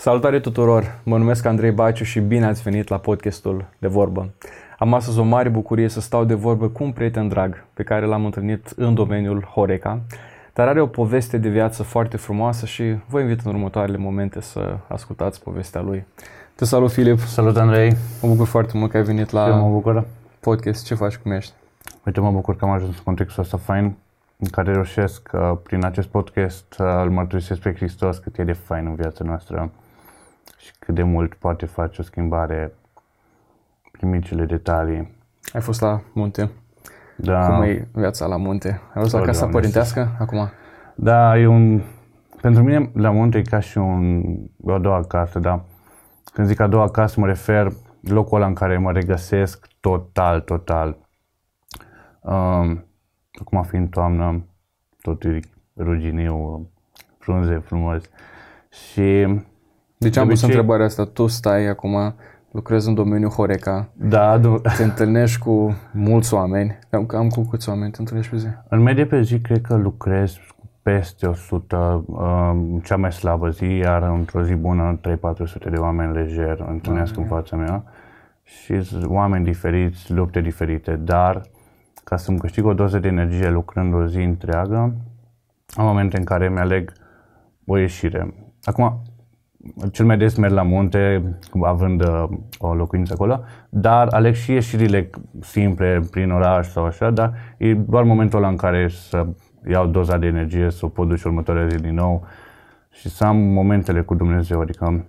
Salutare tuturor! Mă numesc Andrei Baciu și bine ați venit la podcastul De Vorbă. Am astăzi o mare bucurie să stau de vorbă cu un prieten drag pe care l-am întâlnit în domeniul Horeca, dar are o poveste de viață foarte frumoasă și vă invit în următoarele momente să ascultați povestea lui. Te salut, Filip! Salut, Andrei! Mă bucur foarte mult că ai venit la Eu mă bucur. podcast. Ce faci? Cum ești? Uite, mă bucur că am ajuns în contextul ăsta fain în care reușesc uh, prin acest podcast uh, îl mărturisesc pe Hristos cât e de fain în viața noastră și cât de mult poate face o schimbare prin micile detalii. Ai fost la munte. Da, Cum e viața la munte? Ai fost la O, casa Doamne, părintească acum? da, e un... Pentru mine, la munte e ca și un, o a doua casă, da. Când zic a doua casă, mă refer locul ăla în care mă regăsesc total, total. Um, acum fiind toamnă, tot e ruginiu, frunze frumos. Și Deci am De pus obicei- întrebarea asta. Tu stai acum, lucrezi în domeniul Horeca, da, du- te întâlnești cu mulți oameni. Cam, cam cu câți oameni te întâlnești pe zi? în medie pe zi cred că lucrez cu peste 100, um, cea mai slabă zi, iar într-o zi bună 3-400 de oameni lejer întâlnesc în fața mea și sunt oameni diferiți, lupte diferite, dar ca să-mi câștig o doză de energie lucrând o zi întreagă, am momente în care mi-aleg o ieșire. Acum, cel mai des merg la munte, având uh, o locuință acolo, dar aleg și ieșirile simple prin oraș sau așa, dar e doar momentul ăla în care să iau doza de energie, să o pot duce următoarea zi din nou și să am momentele cu Dumnezeu, adică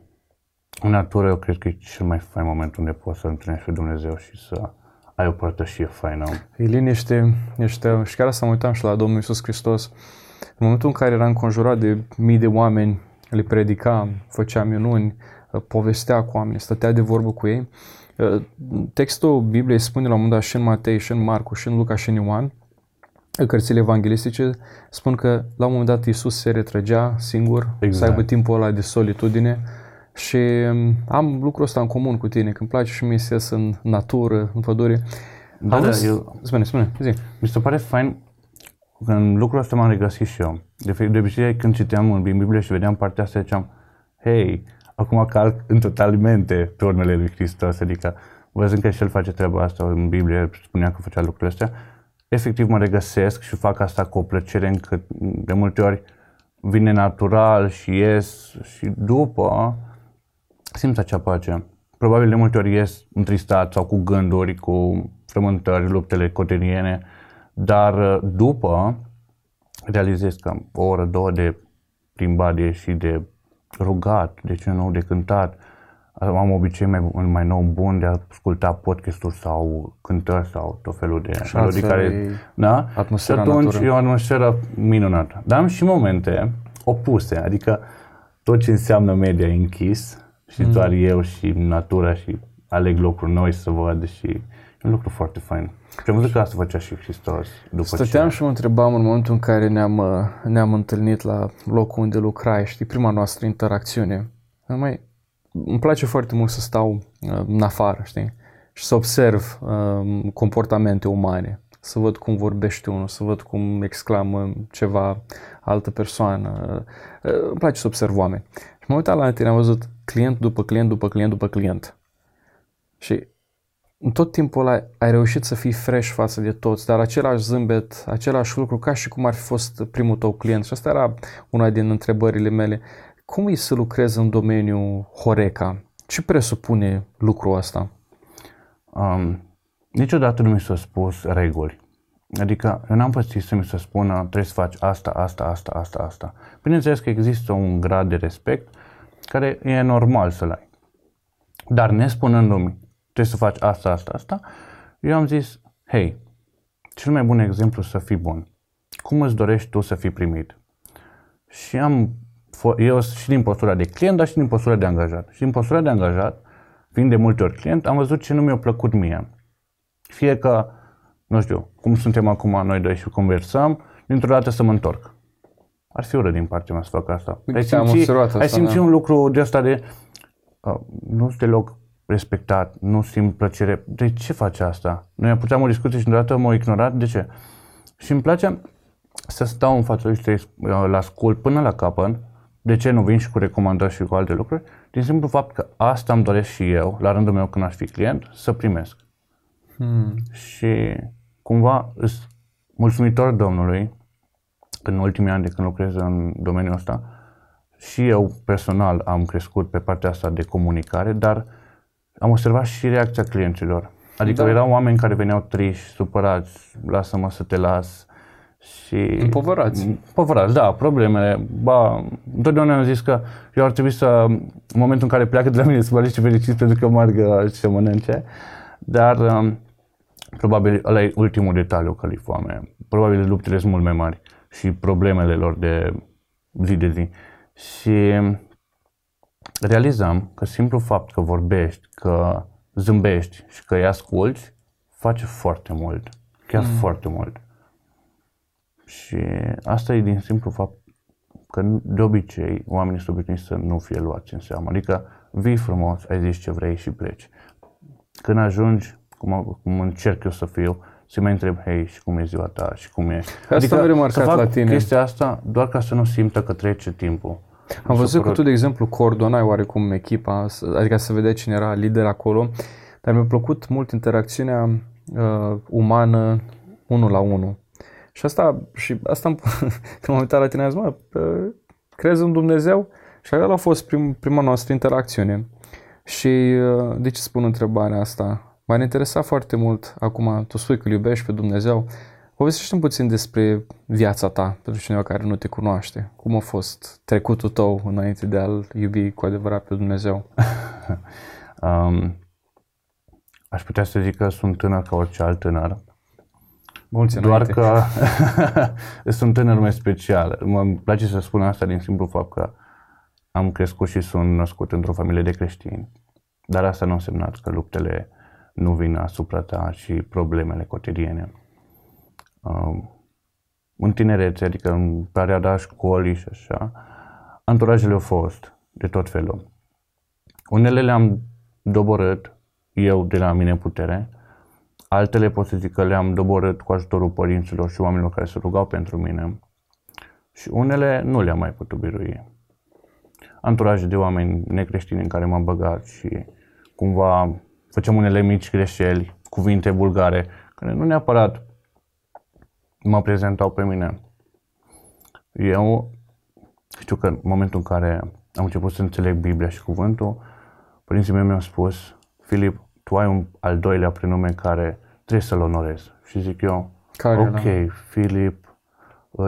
în natură eu cred că e cel mai fain moment unde poți să întâlnești pe Dumnezeu și să ai o părtășie faină. E liniște, ești, și chiar asta mă uitam și la Domnul Iisus Hristos. În momentul în care era înconjurat de mii de oameni, le predica, făcea minuni, povestea cu oameni, stătea de vorbă cu ei. Textul Bibliei spune la un moment dat și în Matei, și în Marcu, și în Luca, și în Ioan, cărțile evanghelistice spun că la un moment dat Iisus se retrăgea singur, Exact. să aibă timpul ăla de solitudine și um, am lucrul ăsta în comun cu tine, că îmi place și mie să ies în natură, în pădure. Da, Am da, vrut- eu- Spune, spune, zi. Mi se pare fain că în lucrul ăsta m-am regăsit și eu. De, fe- de obicei, când citeam în Biblie și vedeam partea asta, ziceam, hei, acum calc în totalmente pe urmele lui Hristos, adică văzând că și el face treaba asta în Biblie, spunea că făcea lucrurile astea, efectiv mă regăsesc și fac asta cu o plăcere încât de multe ori vine natural și ies și după simt acea pace. Probabil de multe ori ies întristat sau cu gânduri, cu frământări, luptele cotidiene, dar uh, după realizez că o oră, două de plimbat, de ieșit, de rugat, de ce nu, de cântat, am obicei mai, mai nou bun de a asculta podcasturi sau cântări sau tot felul de melodii altfel care... e Da? atmosfera și atunci natură. e o atmosferă minunată. Dar am și momente opuse, adică tot ce înseamnă media e închis și Mm. doar eu și natura și aleg locuri noi să văd și e un lucru foarte fain. Și am văzut că asta făcea și Hristos după Stăteam ce... și mă întrebam în momentul în care ne-am, uh, ne-am întâlnit la locul unde lucrai, știi, prima noastră interacțiune. Mai, îmi place foarte mult să stau uh, în afară, știi, și să observ uh, comportamente umane, să văd cum vorbește unul, să văd cum exclamă ceva altă persoană. Uh, îmi place să observ oameni. Și m-am uitat la tine, am văzut client după client, după client, după client. Și în tot timpul ăla ai reușit să fii fresh față de toți, dar același zâmbet, același lucru ca și cum ar fi fost primul tău client. Și asta era una din întrebările mele. Cum e să lucrezi în domeniul Horeca? Ce presupune lucrul ăsta? Um, niciodată nu mi s-a spus reguli. Adică eu n-am pățit să mi se spună trebuie să faci asta, asta, asta, asta, asta. Bineînțeles că există un grad de respect care e normal să-l ai. Dar nespunându-mi trebuie să faci asta, asta, asta, eu am zis, hei, cel mai bun exemplu să fii bun. Cum îți dorești tu să fii primit? Și am, fo- eu și din postura de client, dar și din postura de angajat. Și din postura de angajat, fiind de multe ori client, am văzut ce nu mi-a plăcut mie. Fie că, nu știu, cum suntem acum noi doi și conversăm, dintr-o dată să mă întorc. Ar fi urât din partea mea să fac asta. Ai Te-am simți, observat asta, ai simți da. un lucru de asta de uh, nu sunt deloc respectat, nu simt plăcere. De ce faci asta? Noi puteam o discuție și deodată m-au ignorat. De ce? Și îmi place să stau în fața lui și să-i, uh, la ascult până la capăt. De ce nu vin și cu recomandări și cu alte lucruri? din simplu fapt că asta îmi doresc și eu, la rândul meu când aș fi client, să primesc. Hmm. Și cumva îs mulțumitor Domnului că în ultimii ani de când lucrez în domeniul ăsta, și eu personal am crescut pe partea asta de comunicare, dar am observat și reacția clienților. Adică Da. erau oameni care veneau triști, supărați, lasă-mă să te las. Și... Împovărați. Împovărați, da, problemele. Ba, întotdeauna am zis că eu ar trebui să, în momentul în care pleacă de la mine, să mă alege fericit pentru că meargă și să mănânce. Dar um, probabil ăla e ultimul detaliu că li foame. Probabil luptele sunt mult mai mari și problemele lor de zi de zi. Și realizam că simplu fapt că vorbești, că zâmbești și că îi asculți, face foarte mult. Chiar mm. foarte mult. Și asta e din simplu fapt că de obicei oamenii sunt obișnuiți să nu fie luați în seamă. Adică vii frumos, ai zis ce vrei și pleci. Când ajungi, cum, cum încerc eu să fiu, să mai întreb, hei, și cum e ziua ta, și cum ești. Asta am remarcat să fac la tine. chestia asta doar ca să nu simtă că trece timpul. Am văzut că tu, de exemplu, coordonai oarecum echipa, s- adică să vedea cine era lider acolo, dar mi-a plăcut mult interacțiunea uh, umană, unul la unul. Și asta, și asta am, când m-am uitat la tine, am zis, mă, uh, crezi în Dumnezeu? Și ăla a fost prim, prima noastră interacțiune. Și uh, de ce spun întrebarea asta? M-ar interesa foarte mult, acum tu spui că îl iubești pe Dumnezeu, Povestește-mi puțin despre viața ta, pentru cineva care nu te cunoaște. Cum a fost trecutul tău înainte de a-L iubi cu adevărat pe Dumnezeu? Um, aș putea să zic că sunt tânăr ca orice alt tânăr, Mulți doar înainte. că sunt tânăr mai special. Mă place să spun asta din simplu fapt că am crescut și sunt născut într-o familie de creștini. Dar asta nu a însemnat că luptele nu vin asupra ta și problemele cotidiene. Um, în tinerețe, adică în perioada școlii și așa, anturajele au fost de tot felul. Unele le-am doborât eu de la mine în putere, altele pot să zic că le-am doborât cu ajutorul părinților și oamenilor care se rugau pentru mine și unele nu le-am mai putut birui. Anturaje de oameni necreștini în care m-am băgat și cumva făceam unele mici greșeli, cuvinte bulgare, care nu neapărat mă prezentau pe mine. Eu știu că în momentul în care am început să înțeleg Biblia și cuvântul, părinții mei mi-au spus, Filip, tu ai un al doilea prenume care trebuie să-l onorezi. Și zic eu, Care ok, era? Filip,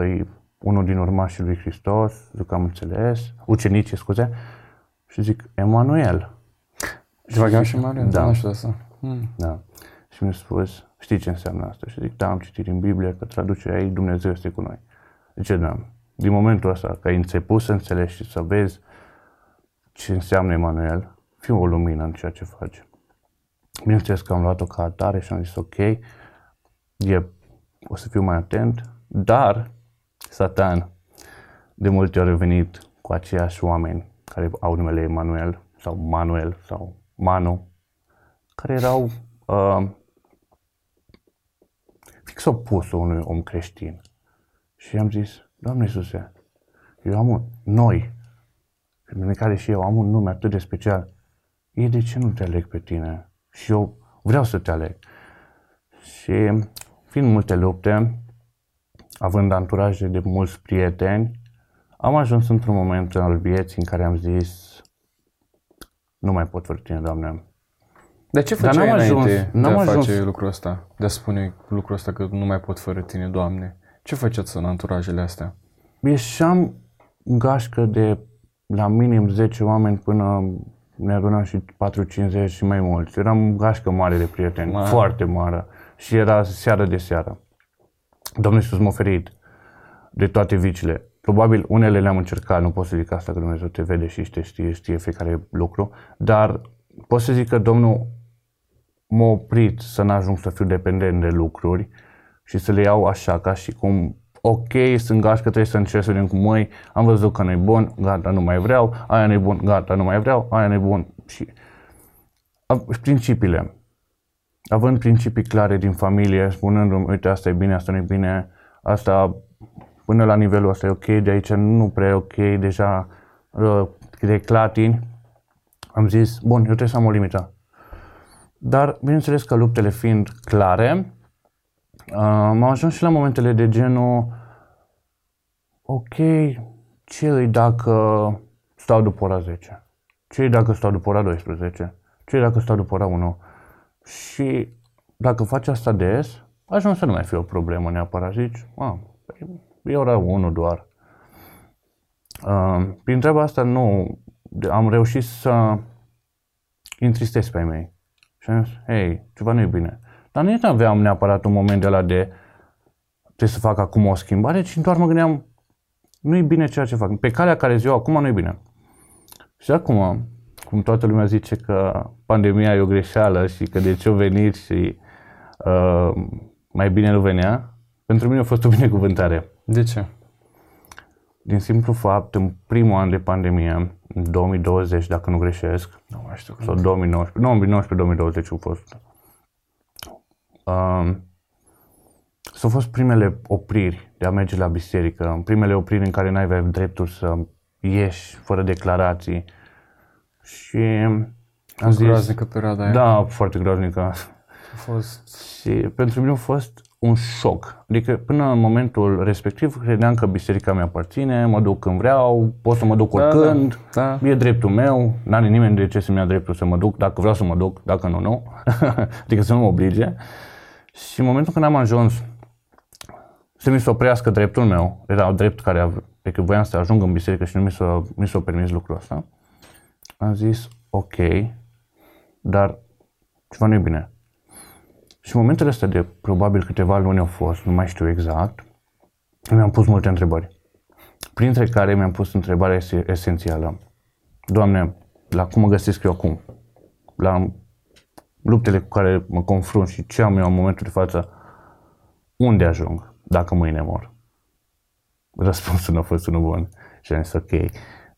e unul din urmașii lui Hristos, zic că am înțeles, ucenicii, scuze, și zic, Emanuel. Dragam și Maria, Da. da. nu știu asta. Hmm. Da. Și mi-a spus, știi ce înseamnă asta? Și zic, da, am citit în Biblie că traducerea ei, Dumnezeu este cu noi. Zice, da, din momentul ăsta, că ai început să înțelegi și să vezi ce înseamnă Emanuel, fii o lumină în ceea ce faci. Bineînțeles că am luat-o ca atare și am zis, ok, e, o să fiu mai atent, dar Satan de multe ori a venit cu aceiași oameni care au numele Emanuel sau Manuel sau Manu, care erau uh, fix opusul unui om creștin. Și am zis, Doamne Iisuse, eu am un, noi, în care și eu am un nume atât de special, ei de ce nu te aleg pe tine? Și eu vreau să te aleg. Și fiind multe lupte, având anturaje de mulți prieteni, am ajuns într-un moment al vieții în care am zis, nu mai pot fără tine, Doamne. De ce Dar făceai n-am înainte ajuns- de n-am a ajuns. face lucrul ăsta? De a spune lucrul ăsta că nu mai pot fără tine, Doamne? Ce făceați în anturajele astea? Ieșeam în gașcă de la minim 10 oameni până ne adunam și 4-50 și mai mulți. Eram gașcă mare de prieteni, Mare. foarte mare. Și era seară de seară. Domnul Iisus m-a oferit de toate vicile. Probabil unele le-am încercat, nu pot să zic asta că Dumnezeu te vede și știe, știe, știe fiecare lucru, dar pot să zic că Domnul m-a oprit să n-ajung să fiu dependent de lucruri și să le iau așa, ca și cum, ok, sunt gașcă, trebuie să încerc să vedem cum măi, am văzut că nu-i bun, gata, nu mai vreau, aia nu-i bun, gata, nu mai vreau, aia nu-i bun. Și Av- principiile. Având principii clare din familie, spunându-mi, uite, asta e bine, asta nu e bine, asta până la nivelul ăsta e ok, de aici nu prea e ok, deja uh, de clatini, am zis, bun, eu trebuie să am o limită. Dar, bineînțeles că luptele fiind clare, uh, am ajuns și la momentele de genul, ok, ce îi dacă stau după ora 10? Ce îi dacă stau după ora 12? Ce îi dacă stau după ora 1? Și dacă faci asta des, ajungi să nu mai fie o problemă neapărat. Zici, a, e ora 1 doar. Uh, prin treaba asta nu am reușit să întristez pe mei. Și am zis, hei, ceva nu e bine. Dar nici nu aveam neapărat un moment de la de trebuie să fac acum o schimbare, ci doar mă gândeam, nu e bine ceea ce fac. Pe calea care zic eu acum nu e bine. Și acum, cum toată lumea zice că pandemia e o greșeală și că de ce o venit și uh, mai bine nu venea, pentru mine a fost o binecuvântare. De ce? Din simplu fapt, în primul an de pandemie, în 2020, dacă nu greșesc, Nu mai știu sau 2019, 2019-2020 au fost, uh, s-au fost primele opriri de a merge la biserică, primele opriri în care n-ai avea dreptul să ieși fără declarații. Și am zis, Groaznică perioada aia. da, foarte groaznică. A fost... Și pentru mine a fost un șoc. Adică până în momentul respectiv credeam că biserica mi aparține, mă duc când vreau, pot să mă duc Da, oricând, da, da. e dreptul meu, n-are nimeni de ce să-mi ia dreptul să mă duc, dacă vreau să mă duc, dacă nu, nu. adică să nu mă oblige. Și în momentul când am ajuns să mi se oprească dreptul meu, era drept care ave- adică voiam să ajung în biserică și nu mi s-a, mi s-a permis lucrul ăsta, am zis, ok, dar ceva nu e bine. Și în momentele astea de probabil câteva luni au fost, nu mai știu exact, mi-am pus multe întrebări. Printre care mi-am pus întrebarea ese- esențială. Doamne, la cum mă găsesc eu acum? La luptele cu care mă confrunt și ce am eu în momentul de față, unde ajung dacă mâine mor? Răspunsul nu a fost unul bun. Și am zis, ok,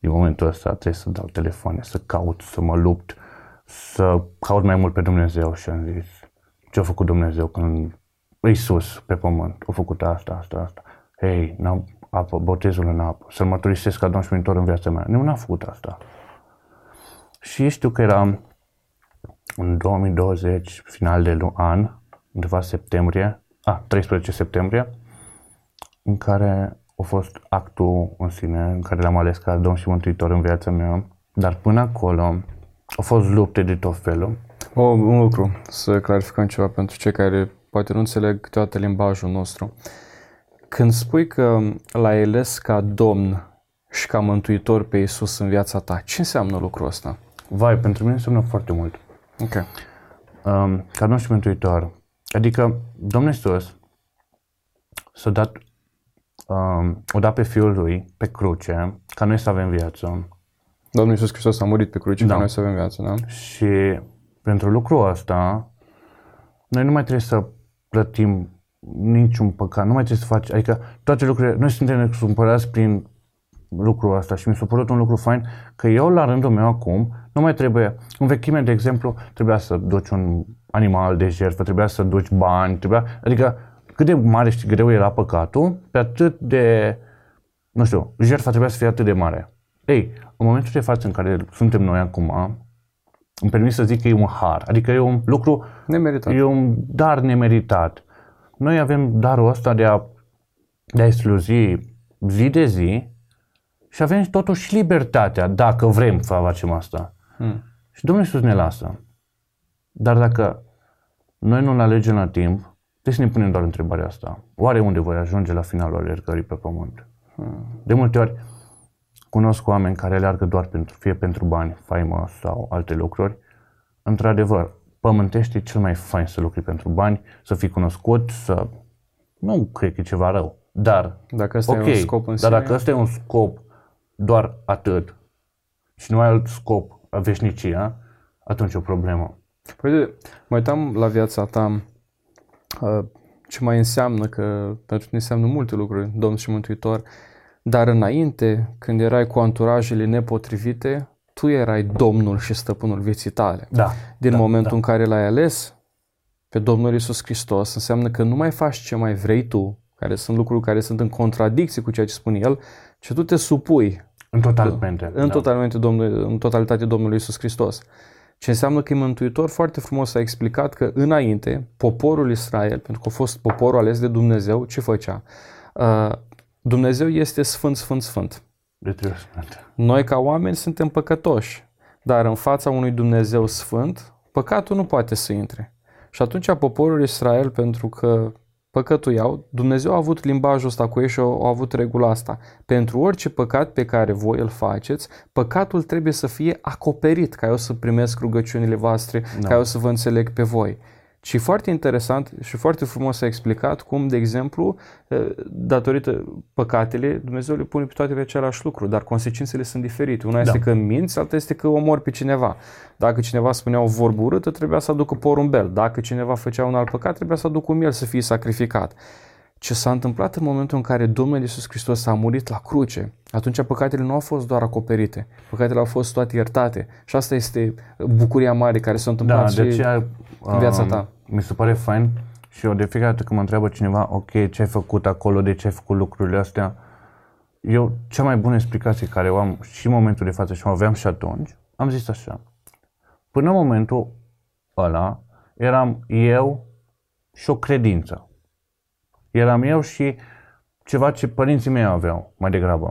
din momentul ăsta trebuie să dau telefoane, să caut, să mă lupt, să caut mai mult pe Dumnezeu și am zis, ce a făcut Dumnezeu când Iisus pe pământ a făcut asta, asta, asta. Hei, n-am apă, botezul în apă, să-L mărturisesc ca Domn și Mântuitor în viața mea. Nu, n-a făcut asta. Și știu că era în 2020, final de lu- an, undeva septembrie, a, 13 septembrie, în care a fost actul în sine, în care l-am ales ca Domn și Mântuitor în viața mea. Dar până acolo au fost lupte de tot felul. O, un lucru, să clarificăm ceva pentru cei care poate nu înțeleg câteodată limbajul nostru. Când spui că l-ai ales ca Domn și ca Mântuitor pe Iisus în viața ta, ce înseamnă lucrul ăsta? Vai, pentru mine înseamnă foarte mult. Ok. um, ca Domn și Mântuitor. Adică Domnul Iisus s-a dat, um, o dat pe Fiul Lui pe cruce ca noi să avem viață. Domnul Iisus Hristos a murit pe cruce Da. ca noi să avem viață, da? Și pentru lucrul ăsta, noi nu mai trebuie să plătim niciun păcat, nu mai trebuie să faci, adică toate lucrurile, noi suntem cumpărați prin lucrul ăsta și mi s-a părut un lucru fain că eu la rândul meu acum nu mai trebuie, în vechime de exemplu, trebuia să duci un animal de jertfă, trebuia să duci bani, trebuia, adică cât de mare și greu era păcatul, pe atât de, nu știu, jertfa trebuia să fie atât de mare. Ei, în momentul de față în care suntem noi acum, îmi permis să zic că e un har, adică e un lucru Nemeritat. E un dar nemeritat. Noi avem darul ăsta de a, de a sluji zi de zi și avem totuși libertatea, dacă vrem să facem asta. Hmm. Și Domnul Iisus ne lasă. Dar dacă noi nu-L alegem la timp, trebuie să ne punem doar întrebarea asta. Oare unde voi ajunge la finalul alergării pe pământ? De multe ori cunosc oameni care alergă doar pentru, fie pentru bani, faimă sau alte lucruri. Într-adevăr, pământește e cel mai fain să lucri pentru bani, să fii cunoscut, să... Nu cred că e ceva rău. Dar, Dacă ăsta ok, e un scop în dar sine, dacă ăsta e un scop doar atât și nu ai alt scop, veșnicia, atunci e o problemă. Păi, uite, mă uitam la viața ta, uh, ce mai înseamnă, că pentru tine înseamnă multe lucruri, Domn și Mântuitor, dar înainte, când erai cu anturajele nepotrivite, tu erai Domnul și Stăpânul vieții tale. Da. Din da, momentul da. în care l-ai ales pe Domnul Isus Hristos, înseamnă că nu mai faci ce mai vrei tu, care sunt lucruri care sunt în contradicție cu ceea ce spune El, ci tu te supui În totalmente. în, da. totalmente Domnul, în totalitate Domnului Isus Hristos. Ce înseamnă că e mântuitor foarte frumos a explicat că înainte poporul Israel, pentru că a fost poporul ales de Dumnezeu, ce făcea? Uh, Dumnezeu este sfânt, sfânt, sfânt. De trei sfânt. Noi ca oameni suntem păcătoși, dar în fața unui Dumnezeu sfânt, păcatul nu poate să intre. Și atunci poporul Israel, pentru că păcătuiau, Dumnezeu a avut limbajul ăsta cu ei și a, a avut regula asta. Pentru orice păcat pe care voi îl faceți, păcatul trebuie să fie acoperit, ca eu să primesc rugăciunile voastre, da. ca eu să vă înțeleg pe voi. Și foarte interesant și foarte frumos a explicat cum, de exemplu, datorită păcatele, Dumnezeu le pune pe toate pe același lucru, dar consecințele sunt diferite. Una da. este că minți, alta este că omori pe cineva. Dacă cineva spunea o vorbă urâtă, trebuia să aducă porumbel. Dacă cineva făcea un alt păcat, trebuia să aducă un miel să fie sacrificat. Ce s-a întâmplat în momentul în care Domnul Iisus Hristos a murit la cruce, atunci păcatele nu au fost doar acoperite, păcatele au fost toate iertate. Și asta este bucuria mare care s-a întâmplat Da, și de aceea în viața um, ta. Mi se pare fain și eu de fiecare dată când mă întreabă cineva, ok, ce ai făcut acolo, de ce ai făcut lucrurile astea, eu cea mai bună explicație care o am și în momentul de față și o aveam și atunci, am zis așa. Până în momentul ăla, eram eu și o credință. Eram eu și ceva ce părinții mei aveau, mai degrabă.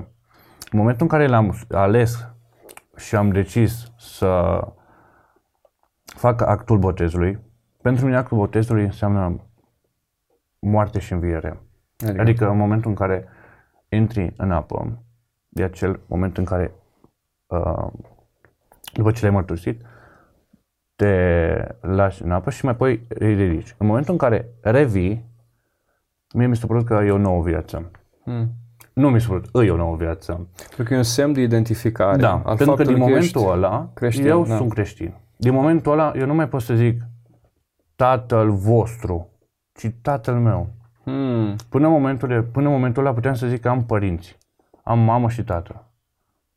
În momentul în care l-am ales și am decis să fac actul botezului, pentru mine actul botezului înseamnă moarte și înviere. Adică, Adică în momentul în care intri în apă, e acel moment în care, uh, după ce l-ai mărturisit, te lași în apă și mai apoi îi ridici. În momentul în care revii, mie mi s-a părut că e o nouă viață. hmm. Nu mi s-a părut, e o nouă viață. Pentru că e un semn de identificare. Da, al pentru că faptului din momentul ești ăla, creștin, eu da. sunt creștin. Din momentul ăla, eu nu mai pot să zic tatăl vostru, ci tatăl meu. Hmm. Până în momentul, de, până în momentul ăla puteam să zic că am părinți. Am mamă și tată.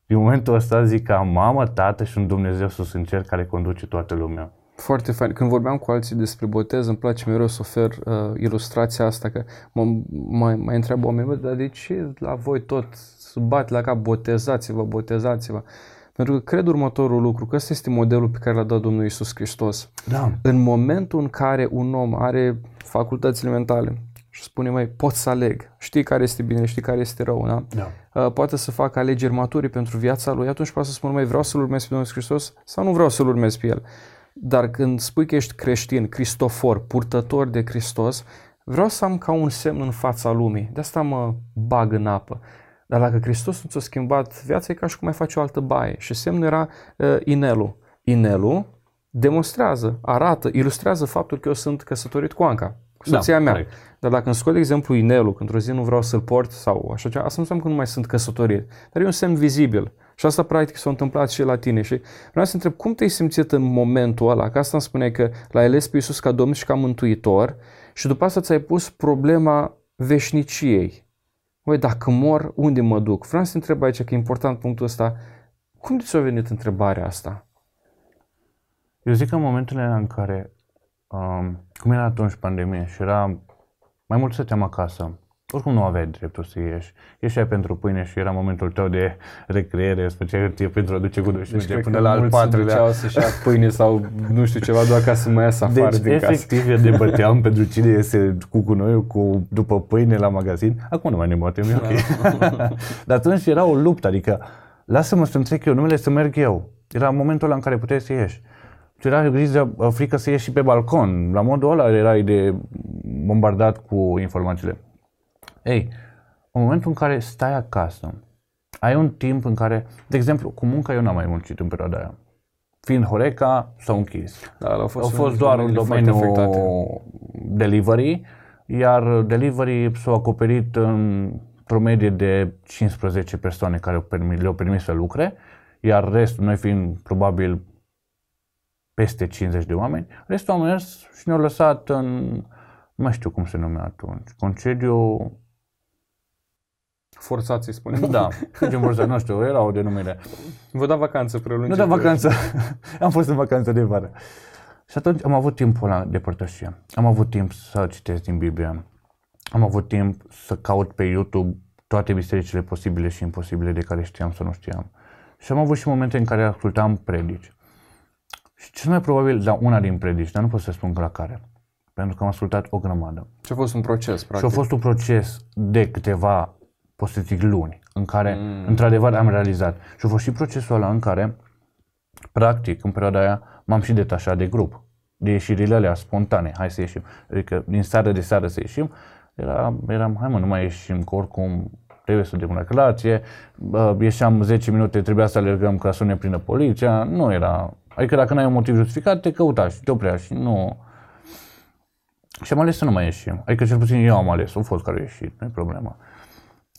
Din momentul ăsta zic că am mamă, tată și un Dumnezeu sus în cer care conduce toată lumea. Foarte fain. Când vorbeam cu alții despre botez, îmi place mereu să ofer uh, ilustrația asta, că mă, mă, mă întreabă oamenii, "Bă, dar de ce la voi tot să bat la cap, botezați-vă, botezați-vă? Pentru că cred următorul lucru, că ăsta este modelul pe care l-a dat Domnul Isus Hristos. Da. În momentul în care un om are facultățile mentale și spune, mai pot să aleg, știi care este bine, știi care este rău, da? Da. uh, poate să facă alegeri mature pentru viața lui, atunci poate să spună, mai vreau să-L urmez pe Domnul Iisus Hristos sau nu vreau să-L urmez pe El. Dar când spui că ești creștin, cristofor, purtător de Hristos, vreau să am ca un semn în fața lumii. De asta mă bag în apă. Dar dacă Hristos nu ți-a schimbat viața, e ca și cum ai face o altă baie. Și semnul era uh, inelul. Inelul demonstrează, arată, ilustrează faptul că eu sunt căsătorit cu Anca, cu Da, soția mea. corect. Dar dacă îmi scot, de exemplu, inelul, că într-o zi nu vreau să-l port sau așa ceva, asta nu înseamnă că nu mai sunt căsătorit. Dar e un semn vizibil. Și asta, practic, s-a întâmplat și la tine. Și vreau să întreb, cum te-ai simțit în momentul ăla? Că asta îmi spune că l-ai ales pe Iisus ca Domn și ca Mântuitor și după asta ți-ai pus problema veșniciei. Băi, dacă mor, unde mă duc? Vreau să te întreb aici, că e important punctul ăsta. Cum ți-a venit întrebarea asta? Eu zic că în momentele în care, um, cum era atunci pandemie și era mai mult stăteam acasă, oricum nu aveai dreptul să ieși. Ieșeai pentru pâine și era momentul tău de recreere, îți făceai hârtie pentru a duce cu duș deci cred până că la al mulți se patrulea. duceau să-și ia pâine sau nu știu ceva doar ca să mai iasă afară Deci, din casă. efectiv, eu debăteam pentru cine iese cu gunoiul cu, după pâine la magazin. Acum nu mai ne batem, e ok. Dar atunci era o luptă, adică lasă-mă să-mi trec eu numele să merg eu. Era momentul ăla în care puteai să ieși. Și era grijă, frică să ieși și pe balcon. La modul ăla erai de bombardat cu informațiile. Ei, în momentul în care stai acasă, ai un timp în care, de exemplu, cu munca eu n-am mai muncit în perioada aia. Fiind Horeca, s-au închis. Da, au fost, Au fost doar în domeniul domeniul delivery, iar delivery s-au acoperit în promedie de 15 persoane care au permis, le-au permis să lucre, iar restul, noi fiind probabil peste 50 de oameni, restul au mers și ne-au lăsat în, nu mai știu cum se numea atunci, concediu, Forțați, să spunem. da, concediu forțat, nu știu, era o denumire. Vă da vacanță Nu prelungită. de vacanță. am fost în vacanță de vară. Și atunci am avut timpul ăla de părtășie. Am avut timp să citesc din Biblie. Am avut timp să caut pe YouTube toate bisericile posibile și imposibile de care știam sau nu știam. Și am avut și momente în care ascultam predici. Și cel mai probabil la una din predici, dar nu pot să spun la care, pentru că am ascultat o grămadă. Și a fost un proces, practic. Și a fost un proces de câteva, pot să zic, luni, în care, mm. într-adevăr, am realizat. Și a fost și procesul ăla în care, practic, în perioada aia, m-am și detașat de grup, de ieșirile alea spontane, hai să ieșim. Adică, din seară de seară să ieșim, era, eram, hai mă, nu mai ieșim, că oricum trebuie să dăm una relație, ieșeam 10 minute, trebuia să alergăm ca să ne prindă poliția, nu era, adică dacă nu ai un motiv justificat, te căuta și te oprea și nu... Și am ales să nu mai ieșim, adică cel puțin eu am ales, au fost care au ieșit, nu e problema.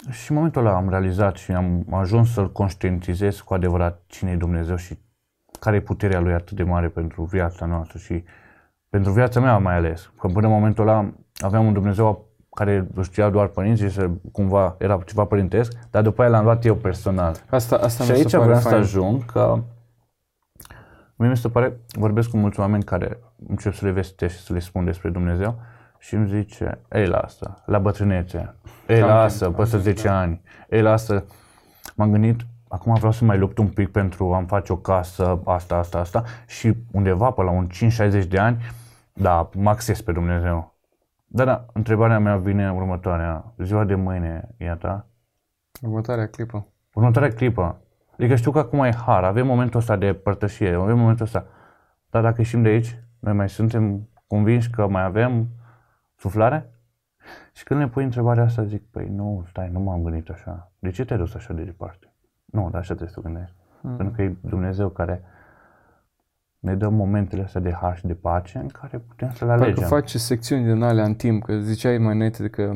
Și în momentul ăla am realizat și am ajuns să-L conștientizez cu adevărat cine e Dumnezeu și care e puterea Lui atât de mare pentru viața noastră și pentru viața mea mai ales. Că până în momentul ăla aveam un Dumnezeu care îl știa doar părinții și cumva era ceva părintesc, dar după aia l-am luat eu personal. Asta, asta și aici vreau să ajung că mie mi se pare, vorbesc cu mulți oameni care încep să le vestesc și să le spun despre Dumnezeu și îmi zice, ei lasă, la bătrânețe, ei lasă, peste 10 da. ani, ei lasă. M-am gândit, acum vreau să mai lupt un pic pentru a-mi face o casă, asta, asta, asta și undeva pe la un 5-60 de ani, da, mă acces pe Dumnezeu. Da, da, întrebarea mea vine următoarea. Ziua de mâine e a ta? Următoarea clipă. Următoarea clipă. Adică știu că acum e har, avem momentul ăsta de părtășie, avem momentul ăsta. Dar dacă ieșim de aici, noi mai suntem convinși că mai avem suflare? Și când ne pui întrebarea asta, zic, păi nu, stai, nu m-am gândit așa. De ce te-ai dus așa de departe? Nu, dar așa trebuie să gândești. Hmm. Pentru că e Dumnezeu care ne dă momentele astea de har și de pace în care putem să le alegem. Dacă faci secțiuni din alea în timp, că ziceai mai înainte că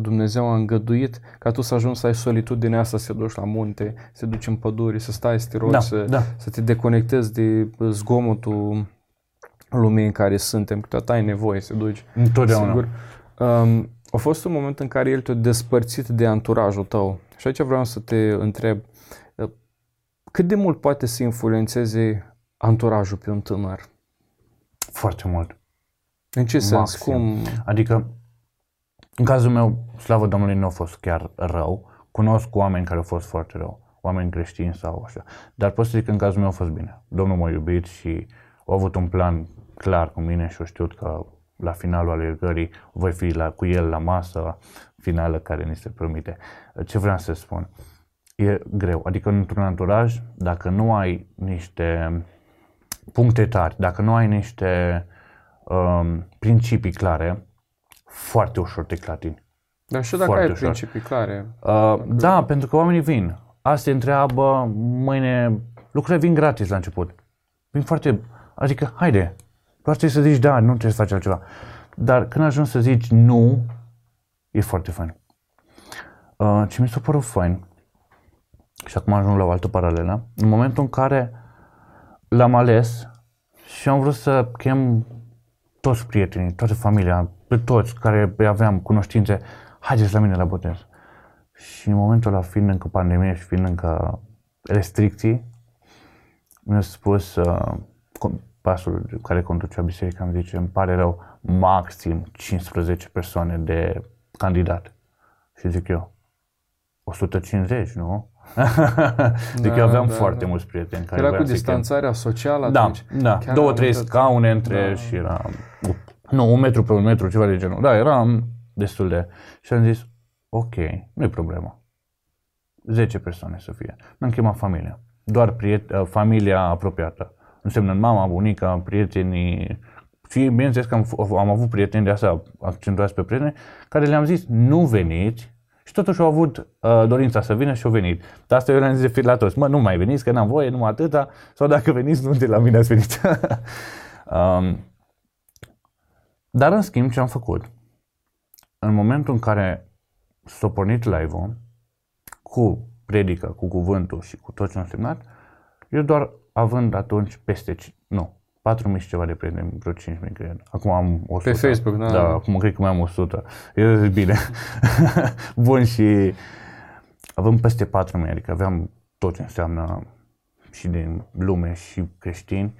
Dumnezeu a îngăduit ca tu să ajungi să ai solitudinea asta, să te duci la munte, să te duci în păduri, să stai, să te rogi, da, să, da. să te deconectezi de zgomotul lumii în care suntem, câteodată ai nevoie să duci. Întotdeauna. Sigur. Um, a fost un moment în care el te-a despărțit de anturajul tău. Și aici vreau să te întreb, cât de mult poate să influențeze anturajul pe un tânăr? Foarte mult. În ce sens? Maxim. Cum? Adică, în cazul meu, slavă Domnului, nu a fost chiar rău. Cunosc oameni care au fost foarte rău, oameni creștini sau așa. Dar pot să zic că în cazul meu a fost bine. Domnul m-a iubit și a avut un plan clar cu mine și a știut că la finalul alergării voi fi la, cu el la masă finală care ni se promite. Ce vreau să spun? E greu. Adică într-un anturaj, dacă nu ai niște puncte tari, dacă nu ai niște um, principii clare, foarte ușor te clatini. Dar și dacă foarte ai ușor. principii clare? Uh, da, pentru că oamenii vin. Asta întreabă, mâine, lucrurile vin gratis la început. Vin foarte, adică, haide, doar trebuie să zici da, nu trebuie să faci altceva. Dar când ajungi să zici nu, e foarte fain. Uh, ce mi s-a părut fain, și acum ajung la o altă paralelă, în momentul în care l-am ales și am vrut să chem toți prietenii, toată familia, pe toți care aveam cunoștințe, haideți la mine la botez. Și în momentul ăla, fiind încă pandemie și fiind încă restricții, mi-a spus uh, pasul care conducea biserica, îmi zice, îmi pare rău, maxim 15 persoane de candidat. Și zic eu, 150, nu? deci da, aveam da, foarte da. mulți prieteni care Era cu distanțarea socială da, atunci? Da, da. două, trei scaune între da. și era... Nu, un metru pe un metru, ceva de genul. Da, era destul de... Și am zis, ok, nu e problemă. 10 persoane să fie. Mi-am chemat familia. Doar priet- uh, familia apropiată. Înseamnă mama, bunica, prietenii, și bineînțeles că am, am avut prieteni de asta accentuați pe prieteni, care le-am zis, nu veniți și totuși au avut uh, dorința să vină și au venit. Dar asta eu le-am zis de la toți. Mă, nu mai veniți, că n-am voie, numai atâta. Sau dacă veniți, nu de la mine ați venit. um, dar în schimb, ce am făcut? În momentul în care s-a pornit live-ul, cu predică, cu cuvântul și cu tot ce am semnat, eu doar având atunci peste, nu, 4.000 și ceva de prieteni, vreo 5.000 cred. Acum am 100. Pe Facebook, da. Da, acum cred că mai am 100. E bine. Bun și avem peste 4.000, adică aveam tot ce înseamnă și din lume și creștini.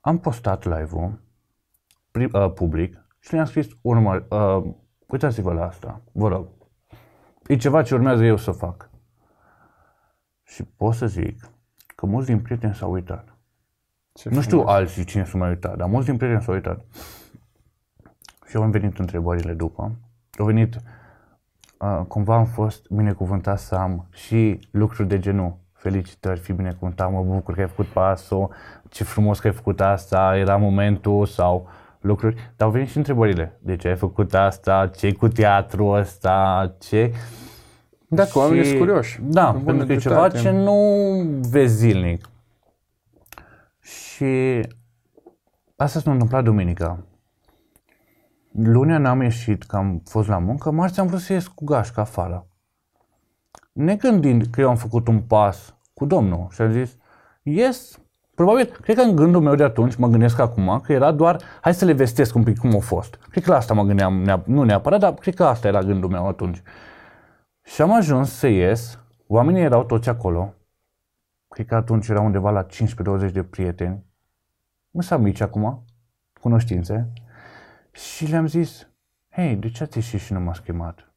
Am postat live-ul uh, public și le-am scris urmă, uh, uitați-vă la asta, vă rog. e ceva ce urmează eu să fac. Și pot să zic că mulți din prieteni s-au uitat. Ce Nu știu frumos. alții cine s-au mai uitat, dar mulți din prieteni s-au uitat. Și au venit întrebările după. Au venit, uh, cumva am fost binecuvântat să am și lucruri de genul. Felicitări, fi binecuvântat, mă bucur că ai făcut pasul, ce frumos că ai făcut asta, era momentul sau lucruri. Dar au venit și întrebările. De ce ai făcut asta? ce cu teatru ăsta? Ce... Dacă oamenii sunt curioși. Da, În bună pentru că e ceva dreptate. ce nu vezi zilnic. Și asta s-a întâmplat duminica. Lunea n-am ieșit, că am fost la muncă, marți am vrut să ies cu gașca afară. Negândind că eu am făcut un pas cu Domnul și am zis, ies, probabil, cred că în gândul meu de atunci, mă gândesc acum, că era doar, hai să le vestesc un pic cum a fost. Cred că la asta mă gândeam, neap- nu neapărat, dar cred că asta era gândul meu atunci. Și am ajuns să ies, oamenii erau toți acolo, cred că atunci erau undeva la 15-20 de prieteni, nu sunt mici acum, cunoștințe, și le-am zis, hei, de ce ați ieșit și nu m-ați chemat?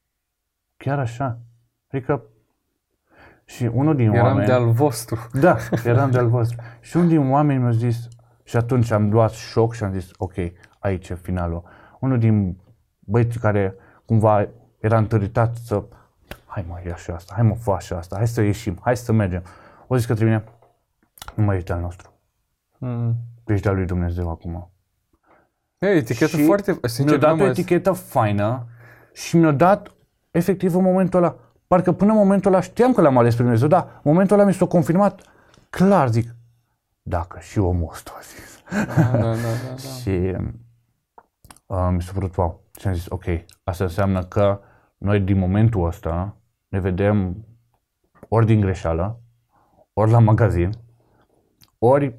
Chiar așa? Adică, și unul din Eram oameni... de-al vostru. Da, eram de-al vostru. Și unul din oameni mi-a zis, și atunci am luat șoc și am zis, ok, aici e finalul. Unul din băieții care cumva era întăritat să, hai mă, ia și asta, hai mă, fă și asta, hai să ieșim, hai să mergem. O zis către mine, nu mai ești al nostru, Mm. ești al lui Dumnezeu acum. E, etichetă Și foarte... mi-a Sincer, dat nu o mai- etichetă faină și mi-a dat efectiv în momentul ăla. Parcă până în momentul ăla știam că l-am ales pe Dumnezeu, dar în momentul ăla mi s-a confirmat clar, zic, dacă și omul ăsta a zis. Da, da, da, da, da. Și uh, mi s-a părut wow. Și am zis, ok, asta înseamnă că noi din momentul ăsta ne vedem ori din greșeală, ori la magazin, ori,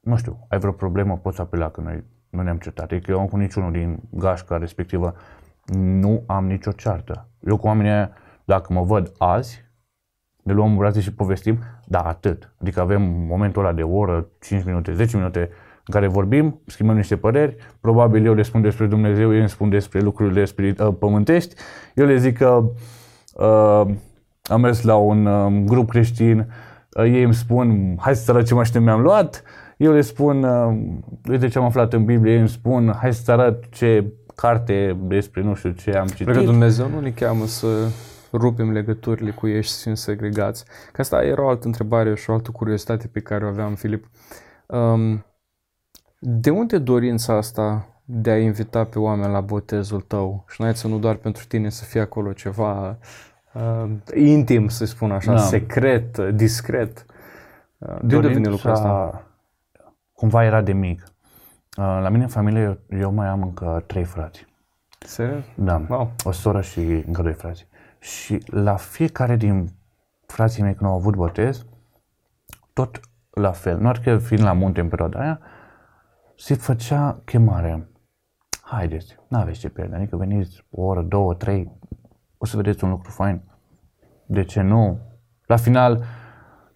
nu știu, ai vreo problemă, poți apela că noi nu ne-am certat. Adică eu cu niciunul din gașca respectivă nu am nicio ceartă. Eu cu oamenii aia, dacă mă văd azi, ne luăm în brațe și povestim, dar atât. Adică avem momentul ăla de o oră, 5 minute, 10 minute în care vorbim, schimbăm niște păreri, probabil eu le spun despre Dumnezeu, ei îmi spun despre lucrurile spirit, uh, pământești, eu le zic că uh, am mers la un uh, grup creștin, uh, ei îmi spun, hai să arăt ce mașină mi-am luat, eu le spun, uh, uite ce am aflat în Biblie, ei îmi spun, hai să arăt ce carte despre nu știu ce am citit. Cred că Dumnezeu nu ne cheamă să rupem legăturile cu ei și să fim segregați. Că asta era o altă întrebare și o altă curiozitate pe care o aveam, Filip. Um, de unde dorința asta de a invita pe oameni la botezul tău? Și n-ai să nu doar pentru tine să fie acolo ceva uh, intim, să spun așa, Da. secret, uh, discret. Uh, de unde vine lucrul ăsta? Cumva era de mic. Uh, La mine în familie eu, eu mai am încă trei frați. Serios? Da. Wow. O soră și încă doi frați. Și la fiecare din frații mei când au avut botez, tot la fel. Nu ar că fiind la munte în perioada aia, se făcea chemare. Haideți, n-aveți ce pierde, adică veniți o oră, două, trei, o să vedeți un lucru fain. De ce nu? La final,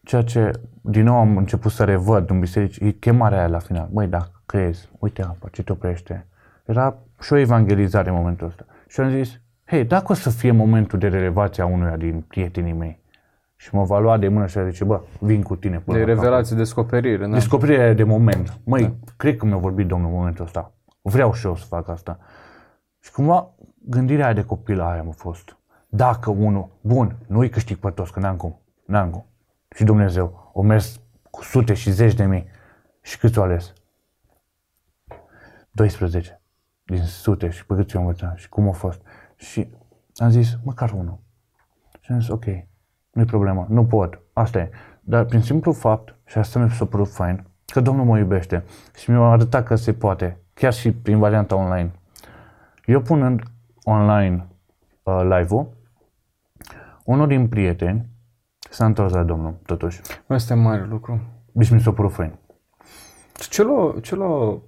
ceea ce din nou am început să revăd în biserici, e chemarea aia la final. Băi, dacă crezi, uite apa, ce te oprește. Era și o evangelizare în momentul ăsta. Și am zis, hei, dacă o să fie momentul de relevație a unuia din prietenii mei și mă va lua de mână și va zice, bă, vin cu tine până De la capăt." revelație, descoperire. Da. Descoperirea de moment. Măi, da. cred că mi-a vorbit Domnul în momentul ăsta. Vreau și eu să fac asta. Și cumva gândirea aia de copil aia a fost. Dacă unul, bun, nu-i câștig pe toți, că n-am cum, n-am cum. Și Dumnezeu, o mers cu sute și zeci de mii. Și câți o ales? 12 din sute și pe câți eu am învățat și cum a fost. Și am zis, măcar unul. Și am zis, ok, nu-i problemă, nu pot, asta e. Dar prin simplu fapt, și asta mi s-a părut fain, că Domnul mă iubește și mi-a arătat că se poate, chiar și prin varianta online. Eu punând online uh, live-ul, unul din prieteni s-a întors la Domnul, totuși. Asta e mare lucru. Deci mi s-a părut fain. Ce, l-a, ce, l-a,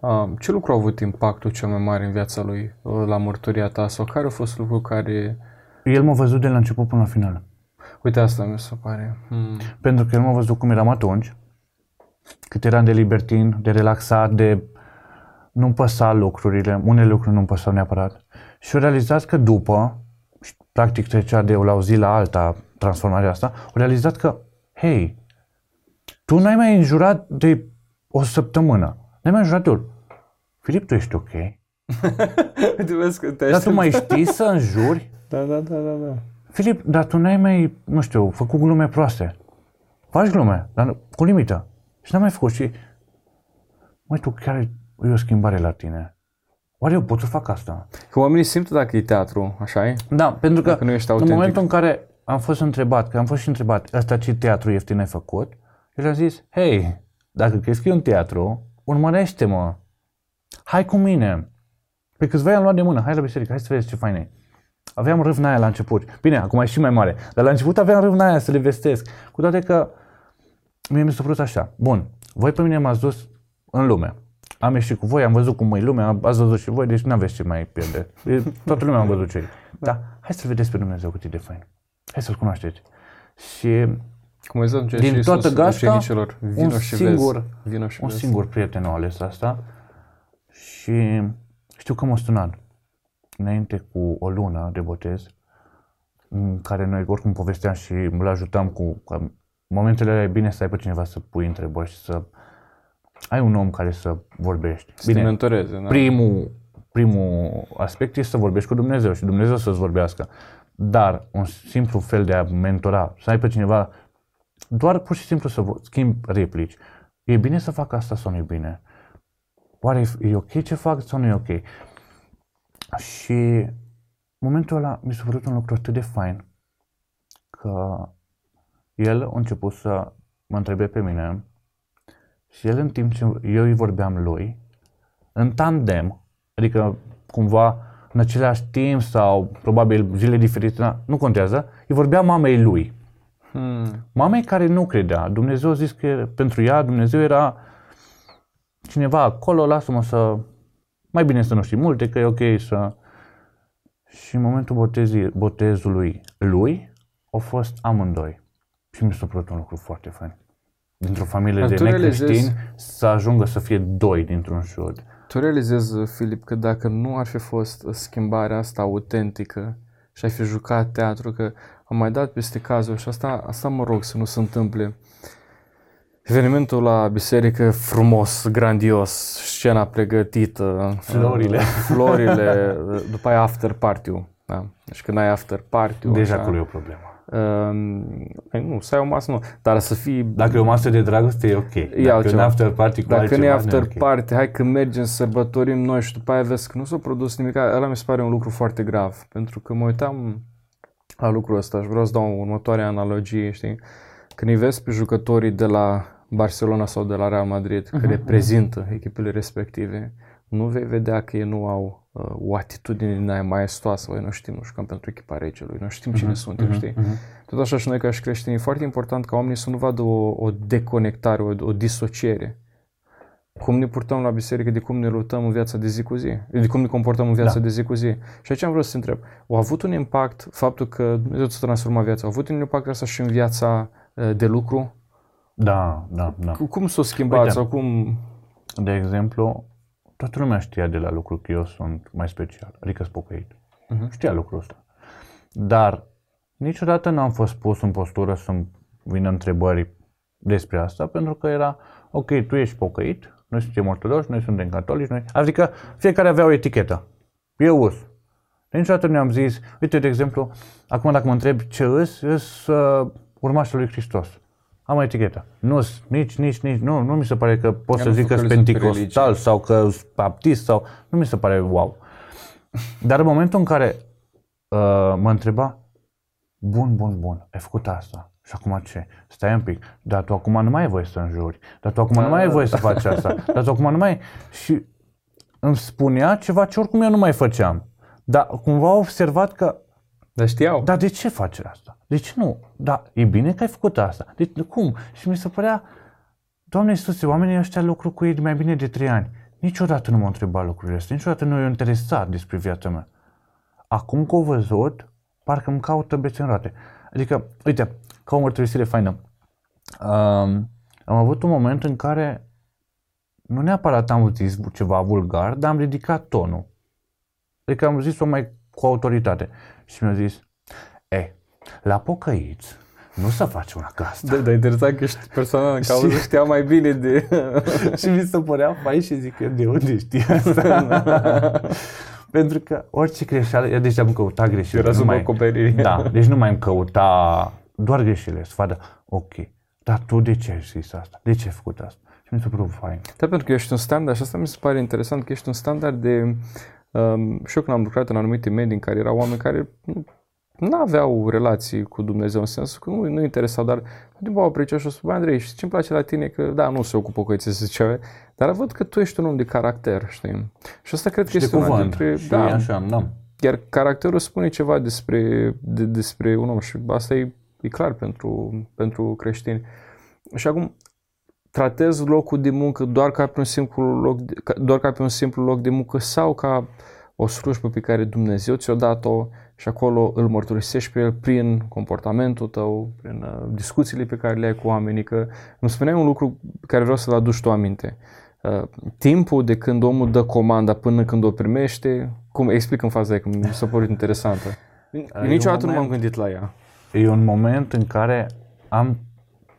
a, ce lucru a avut impactul cel mai mare în viața lui uh, la mărturia ta sau care a fost lucru care... El m-a văzut de la început până la final. Uite asta mi se pare. Hmm. Pentru că el m-a văzut cum eram atunci, cât eram de libertin, de relaxat, de nu-mi păsa lucrurile, unele lucruri nu-mi păsau neapărat. Și au realizat că după, și practic trecea de la o zi la alta transformarea asta, au realizat că, hei, tu n-ai mai înjurat de o săptămână. N-ai mai înjurat de ori. Filip, tu ești ok? Uite, vezi că te Dar tu mai știi să înjuri? Da, da, da, da, da. Filip, dar tu n-ai mai, nu știu, făcut glume proaste. Faci glume, dar cu limită. Și n-ai mai făcut și... Măi, tu chiar e o schimbare la tine. Oare eu pot să fac asta? Că oamenii simt dacă e teatru, așa e? Da, pentru că Dacă nu ești în autentic. momentul în care am fost întrebat, că am fost și întrebat, ăsta ce teatru ieftin ai făcut? El a zis, hei, dacă crezi că e un teatru, urmărește-mă. Hai cu mine. Pe câțiva i-am luat de mână, hai la biserică, hai să vezi ce fain e. Aveam râvna aia la început. Bine, acum e și mai mare. Dar la început aveam râvna aia să le vestesc. Cu toate că mie mi s-a părut așa. Bun, voi pe mine m-ați dus în lume. Am ieșit cu voi, am văzut cum e lumea, ați văzut și voi, deci nu aveți ce mai pierde. E, toată lumea am văzut ce e. Da, hai să-L vedeți pe Dumnezeu cât e de fain. Hai să-L cunoașteți. Și Cum ai zis atunci Din și toată Iisus gașca, ucenicilor, vino un și singur- vezi. Vino și un vezi. singur prieten a ales asta și știu că m-a sunat înainte cu o lună de botez în care noi oricum povesteam și îl ajutam cu că în momentele alea e bine să ai pe cineva să pui întrebări și să ai un om care să vorbești. Să te Bine, mentoreze, da. primul, primul aspect este să vorbești cu Dumnezeu și Dumnezeu să-ți vorbească. Dar un simplu fel de a mentora, să ai pe cineva, doar pur și simplu să vo- schimbi replici. E bine să fac asta sau nu e bine? Oare e- e ok ce fac sau nu e ok? Și în momentul ăla mi s-a părut un lucru atât de fain că el a început să mă întrebe pe mine și el în timp ce eu îi vorbeam lui, în tandem, adică cumva în același timp sau probabil zile diferite, na, nu contează, îi vorbea mamei lui. Hmm. Mamei care nu credea. Dumnezeu a zis că pentru ea Dumnezeu era cineva acolo, lasă-mă să... Mai bine să nu știi multe, că e ok să... Și în momentul botezii, botezului lui, au fost amândoi. Și mi s-a părut un lucru foarte fain. Dintr-o familie Dar de tu realizezi- necreștini să ajungă să fie doi dintr-un șod. Tu realizezi, Filip, că dacă nu ar fi fost schimbarea asta autentică și ai fi jucat teatru, că am mai dat peste cazul și asta, asta mă rog să nu se întâmple. Evenimentul la biserică frumos, grandios, scena pregătită, Florile. uh, florile, după aia after party-ul. Da? Deci când ai after party-ul, Deja așa, acolo e o problemă. Uh, nu, să ai o masă, nu, dar să fii Dacă e o masă de dragoste, e ok. Dacă e un altceva. after party cu Dacă altceva, nu e nu after ok. party, hai că mergem, sărbătorim noi și după aia vezi că nu s-a produs nimic. Ăla mi se pare un lucru foarte grav, pentru că mă uitam la lucrul ăsta și vreau să dau următoarea analogie, știi? Când îi vezi pe jucătorii de la Barcelona sau de la Real Madrid, Mhm, că reprezintă echipele respective, nu vei vedea că ei nu au uh, o atitudine din aia maestoasă, noi nu știm, nu jucăm pentru echipa regelui, nu știm Mhm, cine suntem, știi? Tot așa și noi ca și creștini, e foarte important ca oamenii să nu vadă o, o deconectare, o, o disociere. Cum ne purtăm la biserică, de cum ne luptăm în viața de zi cu zi, de cum ne comportăm în viața Da. de zi cu zi. Și aici am vrut să te întreb, a avut un impact faptul că Dumnezeu ți-a transformat viața, a avut un impact asta și în viața uh, de lucru? Da, da, da. Cu- Cum s-a schimbat Uite. sau cum... De exemplu, toată lumea știa de la lucru că eu sunt mai special, adică sunt pocăit. Mhm. Știa lucrul ăsta. Dar niciodată n-am fost pus în postură să-mi vină întrebări despre asta, pentru că era, ok, tu ești pocăit, noi suntem ortodoxi, noi suntem catolici, noi... Adică fiecare avea o etichetă. Eu us. Niciodată nu am zis, uite, de exemplu, acum dacă mă întreb ce îs, îs uh, urmașul lui Hristos. Am o etichetă. Nu nici, nici, nici, nu, nu mi se pare că pot Ea să nu zic că sunt focalizează pe penticostal religie. sau că sunt baptist sau, nu mi se pare wow. Dar în momentul în care uh, mă întreba, bun, bun, bun, ai făcut asta. Și acum ce? Stai un pic. Dar tu acum nu mai ai voie să înjuri. Dar tu acum nu mai ai voie să faci asta. Dar tu acum nu mai ai... Și îmi spunea ceva ce oricum eu nu mai făceam. Dar cumva au observat că Dar știau. dar de ce faci asta? De ce nu? Da, e bine că ai făcut asta. De, cum? Și mi se părea, Doamne Iisuse, oamenii ăștia lucru cu ei de mai bine de trei ani. Niciodată nu m-au întrebat lucrurile astea, niciodată nu i-au interesat despre viața mea. Acum că au văzut, parcă îmi caută bețe în roate. Adică, uite, ca o mărturisire faină. Um, am avut un moment în care nu neapărat am zis ceva vulgar, dar am ridicat tonul. Adică am zis-o mai cu autoritate. Și mi-a zis, E, la pocăiți, nu să faci una ca asta. Da, dar interesant că ești persoana în cauză știa mai bine de... și mi se părea fain și zic eu, de unde știi asta? Pentru că orice greșeală, eu deci am căutat greșelile. Era nu sub mai- acoperire. Da, deci nu mai îmi căuta doar greșelile, să vadă, ok, dar tu de ce ai zis asta? De ce ai făcut asta? Și mi s-a părut fain. Da, pentru că ești un standard și asta mi se pare interesant, că ești un standard de... Um, și eu când am lucrat în anumite medii în care erau oameni care nu aveau relații cu Dumnezeu, în sensul că nu, nu interesau, dar din au apreciat și o spus, "Băi, Andrei, știi ce îmi place la tine? Că da, nu se ocupă cu să zicea, dar văd că tu ești un om de caracter, știi? Și asta cred că Și de este una cuvânt. dintre... și da, așa, da. iar caracterul spune ceva despre, de, despre un om și asta e, e clar pentru, pentru creștini. Și acum, tratez locul de muncă doar ca pe un simplu loc de, ca- doar ca pe un simplu loc de muncă sau ca o slujbă pe care Dumnezeu ți-a dat-o și acolo îl mărturisești pe el prin comportamentul tău, prin uh, discuțiile pe care le ai cu oamenii, că îmi spuneai un lucru pe care vreau să-l aduci tu aminte. Uh, timpul de când omul dă comanda până când o primește, cum explic în faza aia, că mi s-a părut interesantă. un Niciodată nu m-am moment- gândit la ea. E un moment în care am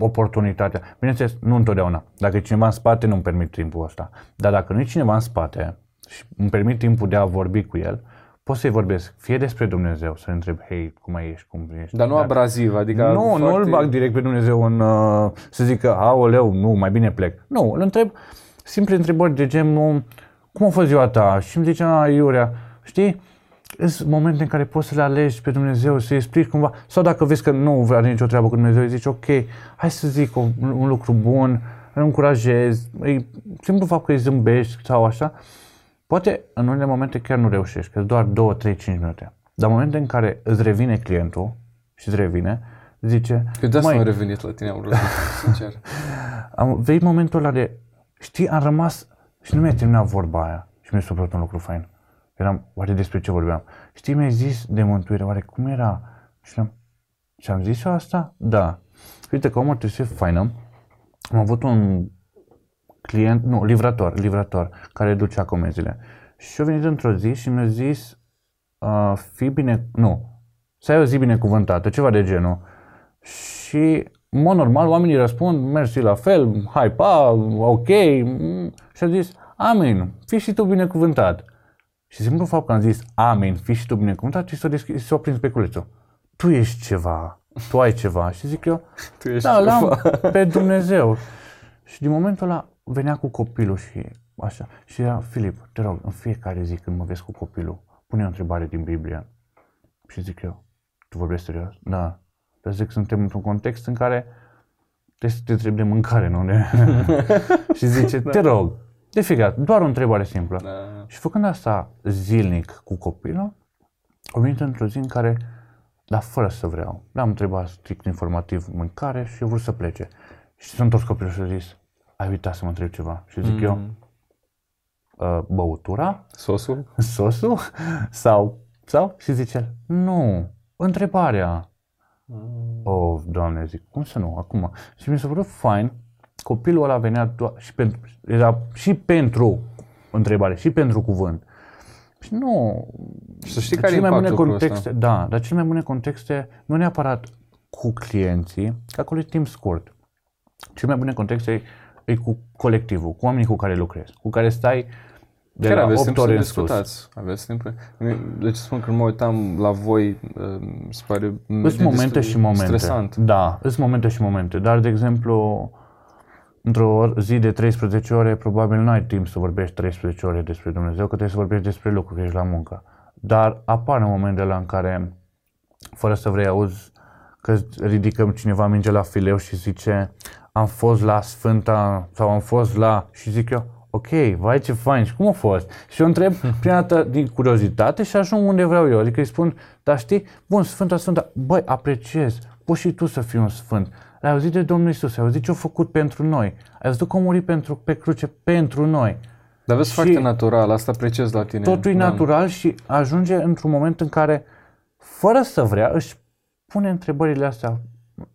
oportunitatea. Bineînțeles, nu întotdeauna. Dacă e cineva în spate, nu-mi permit timpul ăsta. Dar dacă nu e cineva în spate și îmi permit timpul de a vorbi cu el, pot să-i vorbesc fie despre Dumnezeu, să întreb, hei, cum mai ești, cum ești. Dar nu abraziv, adică Nu, foarte... nu îl bag direct pe Dumnezeu în, uh, să zică, aoleu, nu, mai bine plec. Nu, îl întreb simple întrebări de genul, cum a fost ziua ta? Și îmi zice, a, Iurea, știi, sunt momente în care poți să le alegi pe Dumnezeu, să-i explici cumva, sau dacă vezi că nu are nicio treabă cu Dumnezeu, îi zici, ok, hai să zic un, un lucru bun, îl încurajezi, îi, simplu fapt că îi zâmbești sau așa, poate în unele momente chiar nu reușești, că doar 2, 3, 5 minute. Dar în momente în care îți revine clientul și îți revine, zice, Eu de asta "Măi, am revenit la tine, am vrut, sincer. am, vei momentul ăla de, știi, am rămas și nu mi-a terminat vorba aia și mi-a supărat un lucru fain. Eram, oare despre ce vorbeam? Știi, mi-ai zis de mântuire, oare cum era? Și am, și am zis eu asta? Da. Uite că omul trebuie să fie faină. Am avut un client, nu, livrator, livrator, care ducea comenzile. Și a venit într-o zi și mi-a zis, uh, fi bine, nu, să ai o zi binecuvântată, ceva de genul. Și, în mod normal, oamenii răspund, mersi la fel, hai, pa, ok, mm, și a zis, amin, fii și tu binecuvântat. Și simplu fapt că am zis, amin, fii și tu binecuvântat, și s-a, deschis, s-a prins pe culețul. Tu ești ceva, tu ai ceva. Și zic eu, Tu ești da, ceva. l-am pe Dumnezeu. Și din momentul ăla venea cu copilul și așa. Și era, Filip, te rog, în fiecare zi când mă vezi cu copilul, pune o întrebare din Biblie. Și zic eu, tu vorbești serios? Da. Dar zic, suntem într-un context în care trebuie să te întrebi de mâncare, nu de... și zice, te rog, de fiecare dată, doar o întrebare simplă. Da. Și făcând asta zilnic cu copilul, am venit într-o zi în care, dar fără să vreau, l-am întrebat strict informativ mâncare și eu vrut să plece. Și s-a întors copilul și a zis, ai uitat să mă întreb ceva. Și zic eu, "Uh, băutura? Sosul? Sosul? Sau? Sau? Și zice el, nu, întrebarea. Oh, doamne, zic, cum să nu, acum? Și mi s-a părut fain, copilul ăla venea doar și pentru, era și pentru întrebare, și pentru cuvânt. Și nu, Și să știi dar care e cele mai bune impactul cu contexte, ăsta. da, dar cele mai bune contexte, nu neapărat cu clienții, că acolo e timp scurt. Cele mai bune contexte e, e cu colectivul, cu oamenii cu care lucrezi, cu care stai de Chiar la aveți 8 timp să ore în sus. discutați. Aveți timp. Deci spun că când mă uitam la voi, uh, mi se pare Sunt momente destul și momente. Stresant. Da, sunt momente și momente. Dar, de exemplu, într-o zi de 13 ore, probabil nu ai timp să vorbești 13 ore despre Dumnezeu, că trebuie să vorbești despre lucruri, că ești la muncă. Dar apar momentele în care, fără să vrei, auzi că ridicăm cineva minge la fileu și zice am fost la Sfânta sau am fost la... și zic eu, ok, vai ce fain, și cum a fost? Și eu întreb prima dată din curiozitate și ajung unde vreau eu. Adică îi spun, dar știi, bun, Sfânta, Sfânta, băi, apreciez, poți și tu să fii un Sfânt. L-ai auzit de Domnul Isus, ai auzit ce a făcut pentru noi, ai văzut că a murit pentru, pe cruce pentru noi. Dar vezi Și- foarte natural, asta apreciez la tine. Totul e Da. natural și ajunge într-un moment în care, fără să vrea, își pune întrebările astea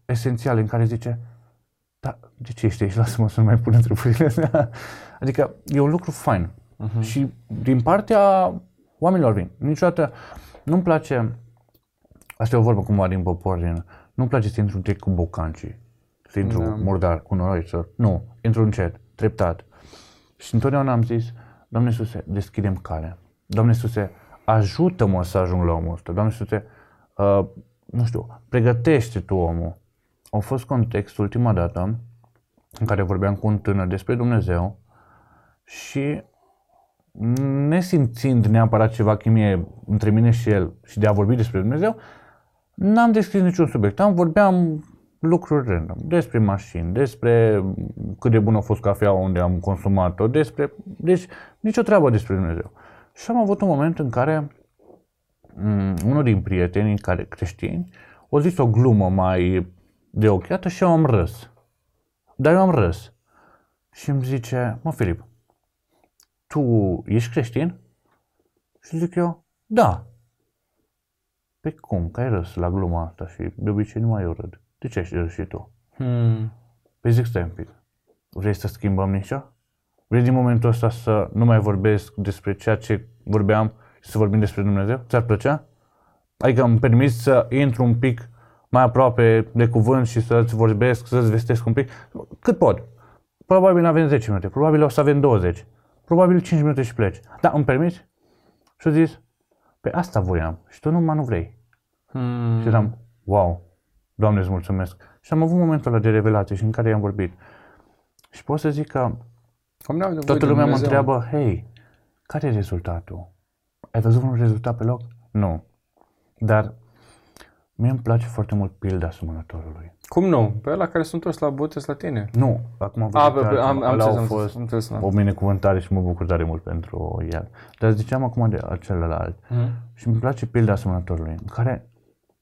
esențiale în care zice, da, de ce ești aici? Lasă-mă să nu mai pun întrebările astea. Adică e un lucru fain. Uh-huh. Și din partea oamenilor vin. Niciodată nu-mi place Asta e o vorbă cumva din popor, din, nu-mi place să intru direct cu bocancii, să intru Da. murdar, cu noroi, să... Nu, intru încet, treptat. Și întotdeauna am zis, Doamne Iisuse, deschidem calea. Doamne Iisuse, ajută-mă să ajung la omul ăsta. Doamne Iisuse, uh, nu știu, pregătește tu omul. A fost context ultima dată în care vorbeam cu un tânăr despre Dumnezeu și nesimțind neapărat ceva chimie între mine și el și de a vorbi despre Dumnezeu, n-am descris niciun subiect. Am vorbeam lucruri random, despre mașini, despre cât de bună a fost cafeaua unde am consumat-o, despre, deci nicio treabă despre Dumnezeu. Și am avut un moment în care mm, unul din prietenii care creștini a zis o glumă mai de ochiată și eu am râs. Dar eu am râs. Și îmi zice, mă Filip, tu ești creștin? Și zic eu, da. Pe cum? Că ai râs la gluma asta și de obicei nu mai eu râd. De ce ai râs și tu? Hmm. Păi zic, stai un pic. Vrei să schimbăm nicio? Vrei din momentul ăsta să nu mai vorbesc despre ceea ce vorbeam și să vorbim despre Dumnezeu? Ți-ar plăcea? Adică îmi permis să intru un pic mai aproape de cuvânt și să-ți vorbesc, să-ți vestesc un pic? Cât pot? Probabil nu avem 10 minute, probabil o să avem 20, probabil 5 minute și pleci. Da, îmi permiți? Și a zis, pe asta voiam și tu numai nu vrei. Hmm. Și eram, wow, Doamne îți mulțumesc. Și am avut momentul ăla de revelație și în care i-am vorbit. Și pot să zic că Oamenii au nevoie toată de lumea mă Dumnezeu. întreabă, hei, care e rezultatul? Ai văzut un rezultat pe loc? Nu. Dar mie îmi place foarte mult pilda sumănătorului. Cum nu? Pe ăla care sunt toți la botez la tine. Nu, acum am A, văzut pe, pe, am, am, ăla înțeles, a am, fost fost, am înțeles, am o binecuvântare și mă bucur tare mult pentru el. Dar ziceam acum de celălalt. Mhm. Și îmi place pilda asemănătorului, în care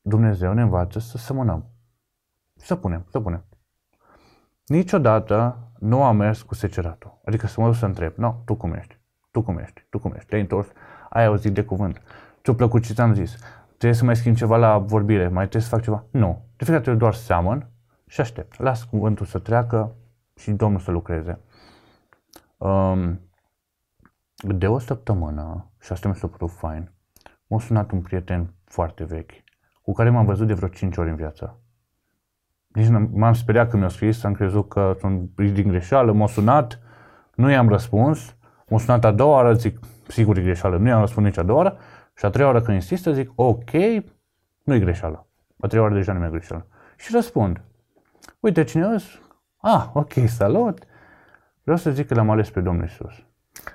Dumnezeu ne învață să semănăm. Să punem, să punem. Niciodată nu am mers cu seceratul. Adică să mă duc să întreb, nu, tu cum ești? Tu cum ești? Tu cum ești? Te-ai întors? Ai auzit de cuvânt. Ți-a plăcut ce ți-am zis? Trebuie să mai schimb ceva la vorbire? Mai trebuie să fac ceva? Nu. De fiecare dată doar seamăn și aștept. Las cuvântul să treacă și Domnul să lucreze. Um, de o săptămână, și asta mi s-a părut fain, m-a sunat un prieten foarte vechi, cu care m-am văzut de vreo 5 ori în viață. Nici n- m-am speriat când mi-a scris, am crezut că sunt din greșeală, m-a sunat, nu i-am răspuns, m-a sunat a doua oară, zic, sigur e greșeală, nu i-am răspuns nici a doua oară, și a treia oară când insistă, zic, ok, nu e greșeală. A treia oară deja nu e greșeală. Și răspund, uite cine ești? Ah, ok, salut. Vreau să zic că l-am ales pe Domnul Isus.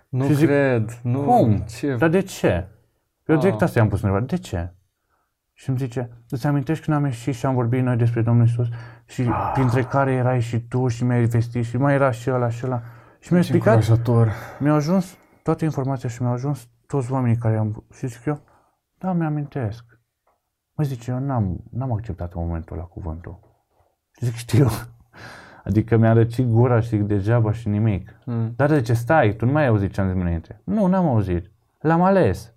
Nu Și zic, cred. Nu. Cum? Ce? Dar de ce? Eu Ah. direct asta i-am pus întrebare. De ce? Și îmi zice, îți amintești când am ieșit și am vorbit noi despre Domnul Isus și Ah. printre care erai și tu și mi-ai vestit și mai era și ăla și ăla. Și mi-a explicat, Încurajator. mi-au ajuns toată informația și mi-au ajuns toți oamenii care am... Și zic eu, da, mi-amintesc. Mă zice, eu n-am, n-am acceptat în momentul la cuvântul. Și zic, știu. Adică mi-a răcit gura și zic degeaba și nimic. Mm. Dar de ce stai? Tu nu mai ai auzit ce am zis înainte. Nu, n-am auzit. L-am ales.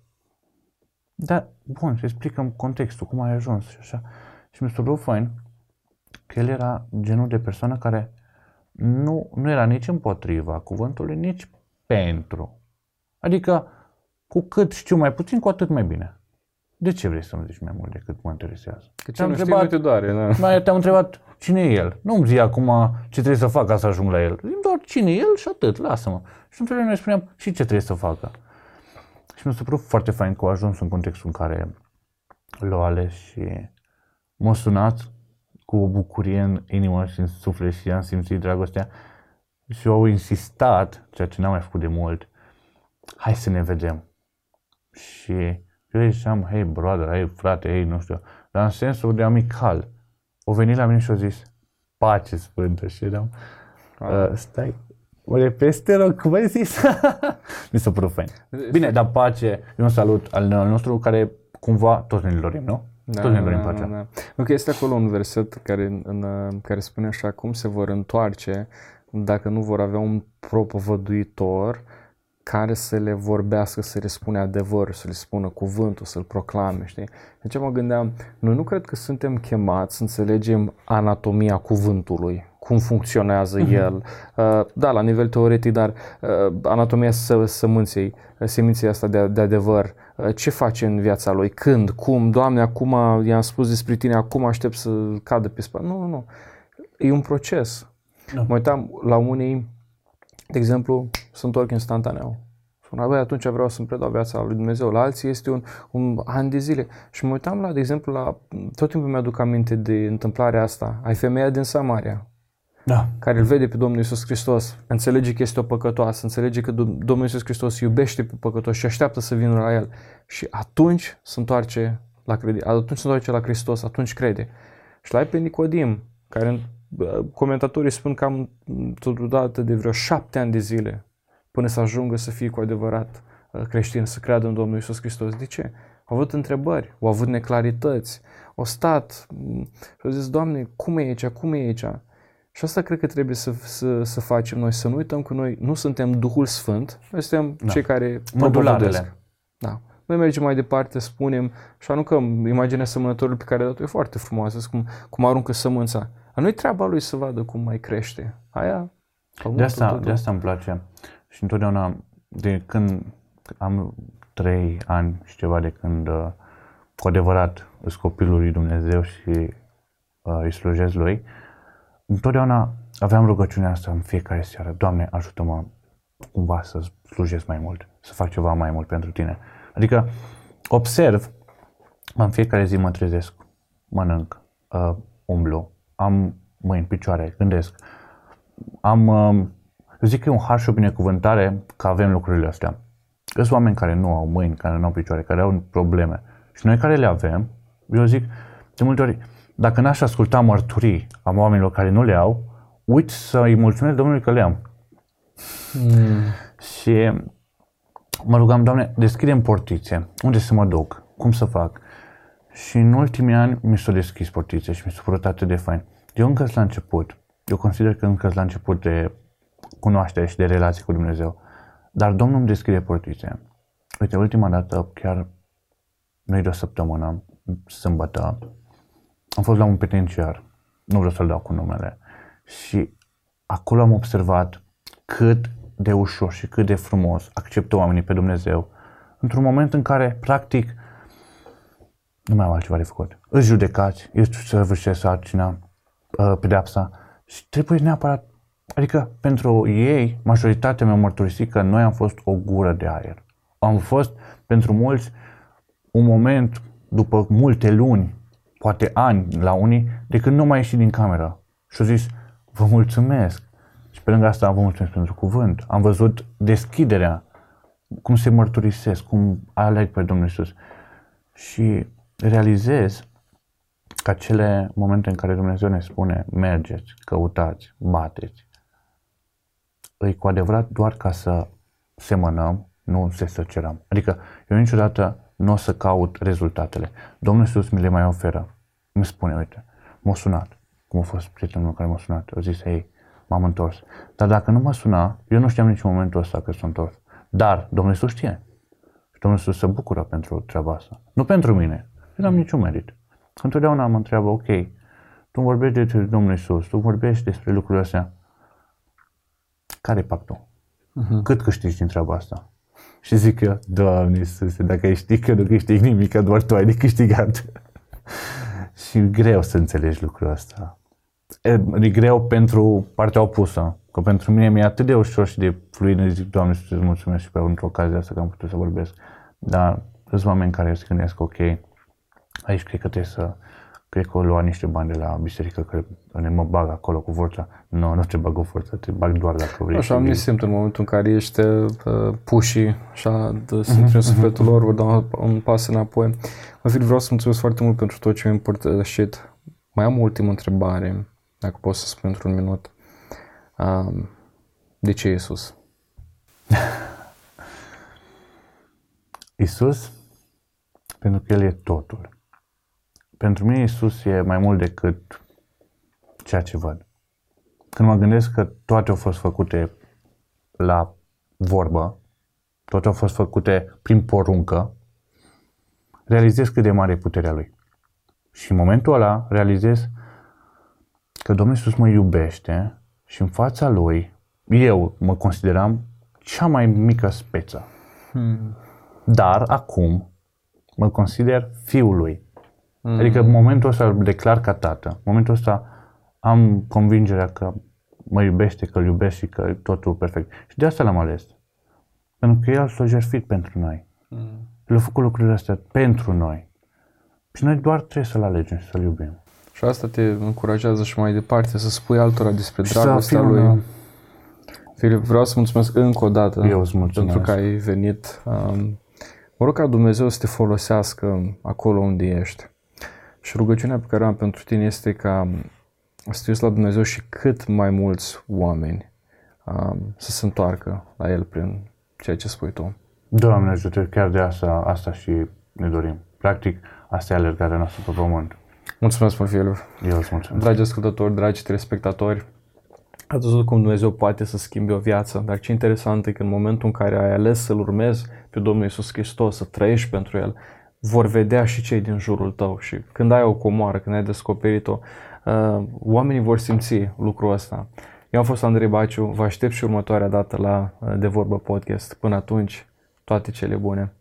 Dar, bun, să explicăm contextul, cum ai ajuns și așa. Și mi s-a părut fain că el era genul de persoană care nu, nu era nici împotriva cuvântului, nici pentru. Adică, cu cât știu mai puțin, cu atât mai bine. De ce vrei să-mi zici mai mult decât mă interesează? Că ce Te-am nu știi, întrebat- nu te doare. Da. mai te-am întrebat cine e el. Nu îmi zi acum ce trebuie să fac ca să ajung la el. Zi doar cine e el și atât, lasă-mă. Și într noi spuneam și ce trebuie să facă. Și mi s-a părut foarte fain că a ajuns în contextul în care l-a ales și m-a sunat cu o bucurie în inimă și în suflet și am simțit dragostea și au insistat, ceea ce n-am mai făcut de mult, hai să ne vedem. Și eu ziceam, hei brother, hei frate, hei nu știu, dar în sensul de amical. O venit la mine și a zis, pace sfântă și eram, uh, stai, o repezi, te rog, cum ai zis? Mi s-a părut fain. Bine, dar pace, e un salut al nostru care cumva toți ne-l dorim, nu? Da, toți ne da, dorim da, pacea. da, da. Nu, că este acolo un verset care, în, în, care spune așa, cum se vor întoarce dacă nu vor avea un propovăduitor care să le vorbească, să le spune adevăr, să le spună cuvântul, să-l proclame, știi? Deci mă gândeam, noi nu cred că suntem chemați să înțelegem anatomia cuvântului, cum funcționează uh-huh. el. Uh, da, la nivel teoretic, dar uh, anatomia sămânței, seminței asta de, de adevăr, uh, ce face în viața lui, când, cum, Doamne, acum i-am spus despre tine, acum aștept să cadă pe spate. Nu, nu, nu. E un proces. Da. Mă uitam la unii, de exemplu, se întorc instantaneu. Spun, băi, atunci vreau să-mi predau viața lui Dumnezeu. La alții este un, un an de zile. Și mă uitam la, de exemplu, la, tot timpul mi-aduc aminte de întâmplarea asta. Ai femeia din Samaria, da. care îl vede pe Domnul Isus Hristos, înțelege că este o păcătoasă, înțelege că Domnul Isus Hristos iubește pe păcătos și așteaptă să vină la el. Și atunci se întoarce la credință, atunci se întoarce la Hristos, atunci crede. Și la pe Nicodim, care comentatorii spun că am totodată de vreo șapte ani de zile până să ajungă să fie cu adevărat uh, creștin, să creadă în Domnul Isus Hristos. De ce? Au avut întrebări, au avut neclarități, au stat mm, și au zis, Doamne, cum e aici, cum e aici? Și asta cred că trebuie să, să, să facem noi, să nu uităm că noi nu suntem Duhul Sfânt, noi suntem da. cei care modularele. Da. Noi mergem mai departe, spunem și aruncăm imaginea sămânătorului pe care a dat-o e foarte frumoasă, cum, cum aruncă sămânța. A nu-i treaba lui să vadă cum mai crește. Aia, de asta, de asta îmi place. Și întotdeauna, de când am trei ani și ceva de când uh, cu adevărat sunt copilul lui Dumnezeu și uh, îi slujesc lui, întotdeauna aveam rugăciunea asta în fiecare seară. Doamne, ajută-mă cumva să slujesc mai mult, să fac ceva mai mult pentru tine. Adică observ, în fiecare zi mă trezesc, mănânc, uh, umblu, am mâini, picioare, gândesc, am, uh, zic că e un har și o binecuvântare că avem lucrurile astea. Sunt oameni care nu au mâini, care nu au picioare, care au probleme. Și noi care le avem, eu zic, de multe ori, dacă n-aș asculta mărturii a oamenilor care nu le au, uit să-i mulțumesc Domnului că le am. Mm. Și mă rugam, Doamne, deschidem portițe. Unde să mă duc? Cum să fac? Și în ultimii ani mi s-au deschis portițe și mi s-au părut atât de fain. Eu încă la început. Eu consider că încă la început de cunoaștere și de relație cu Dumnezeu. Dar Domnul îmi deschide portițe. Uite, ultima dată, chiar nu de o săptămână, sâmbătă, am fost la un penitenciar, nu vreau să-l dau cu numele, și acolo am observat cât de ușor și cât de frumos acceptă oamenii pe Dumnezeu într-un moment în care, practic, nu mai am altceva de făcut. Îți judecați, îți săvârșești sarcina, uh, pedeapsa și trebuie neapărat Adică pentru ei, majoritatea mi-au mărturisit că noi am fost o gură de aer. Am fost pentru mulți un moment după multe luni, poate ani la unii, de când nu mai ieși din cameră. Și au zis, vă mulțumesc. Și pe lângă asta vă mulțumesc pentru cuvânt. Am văzut deschiderea, cum se mărturisesc, cum aleg pe Domnul Isus. Și realizez că acele momente în care Dumnezeu ne spune mergeți, căutați, bateți, îi cu adevărat doar ca să semănăm, nu să săcerăm. Adică eu niciodată nu o să caut rezultatele. Domnul Iisus mi le mai oferă. Mi spune, uite, m-a sunat. Cum a fost prietenul care m-a sunat. A zis, ei, m-am întors. Dar dacă nu mă suna, eu nu știam nici în momentul ăsta că sunt întors. Dar Domnul Iisus știe. Și Domnul Iisus se bucură pentru treaba asta. Nu pentru mine. Eu n-am niciun merit. Întotdeauna mă întreabă, ok, tu vorbești despre Domnul Iisus, tu vorbești despre lucrurile astea care e pactul? Uh-huh. Cât câștigi din treaba asta? Și zic eu, Doamne Iisuse, dacă ai ști că nu câștigi nimic, doar tu ai de câștigat. Și e greu să înțelegi lucrul ăsta. E, e greu pentru partea opusă. Că pentru mine mi-e atât de ușor și de fluid, zic, Doamne, să-ți mulțumesc și pe într-o ocazie asta că am putut să vorbesc. Dar sunt oameni care se gândesc, ok, aici cred că trebuie să cred că o lua niște bani de la biserică, că ne mă bag acolo cu forța. Nu, nu te bag cu forța, te bag doar dacă vrei. Așa mi simt în momentul în care ești uh, pușii, așa, de simt în sufletul lor, vor da un pas înapoi. Mă fi, vreau să mulțumesc foarte mult pentru tot ce mi-ai împărtășit. Mai am o ultimă întrebare, dacă pot să spun într-un minut. Um, de ce Iisus? Iisus? Pentru că El e totul pentru mine Isus e mai mult decât ceea ce văd. Când mă gândesc că toate au fost făcute la vorbă, toate au fost făcute prin poruncă, realizez cât de mare e puterea Lui. Și în momentul ăla realizez că Domnul Iisus mă iubește și în fața Lui eu mă consideram cea mai mică speță. Hmm. Dar acum mă consider fiul Lui. Hmm. Adică în momentul ăsta îl declar ca tată. În momentul ăsta am convingerea că mă iubește, că îl iubesc și că totul perfect. Și de asta l-am ales. Pentru că El s-a jertfit pentru noi. Mm. El a făcut lucrurile astea pentru noi. Și noi doar trebuie să-L alegem și să-L iubim. Și asta te încurajează și mai departe să spui altora despre dragostea Lui. Una... Filip, vreau să mulțumesc încă o dată Eu îți pentru că ai venit. Um, mă rog ca Dumnezeu să te folosească acolo unde ești. Și rugăciunea pe care o am pentru tine este ca să te la Dumnezeu și cât mai mulți oameni um, să se întoarcă la El prin ceea ce spui tu. Doamne ajută, chiar de asta, asta și ne dorim. Practic, asta e alergarea noastră pe pământ. Mulțumesc, mă, Fielu. Eu îți mulțumesc. Dragi ascultători, dragi telespectatori, ați văzut cum Dumnezeu poate să schimbe o viață, dar ce interesant e că în momentul în care ai ales să-L urmezi pe Domnul Isus Hristos, să trăiești pentru El, vor vedea și cei din jurul tău și când ai o comoară, când ai descoperit-o, uh, oamenii vor simți lucrul ăsta. Eu am fost Andrei Baciu, vă aștept și următoarea dată la uh, De Vorbă Podcast. Până atunci, toate cele bune!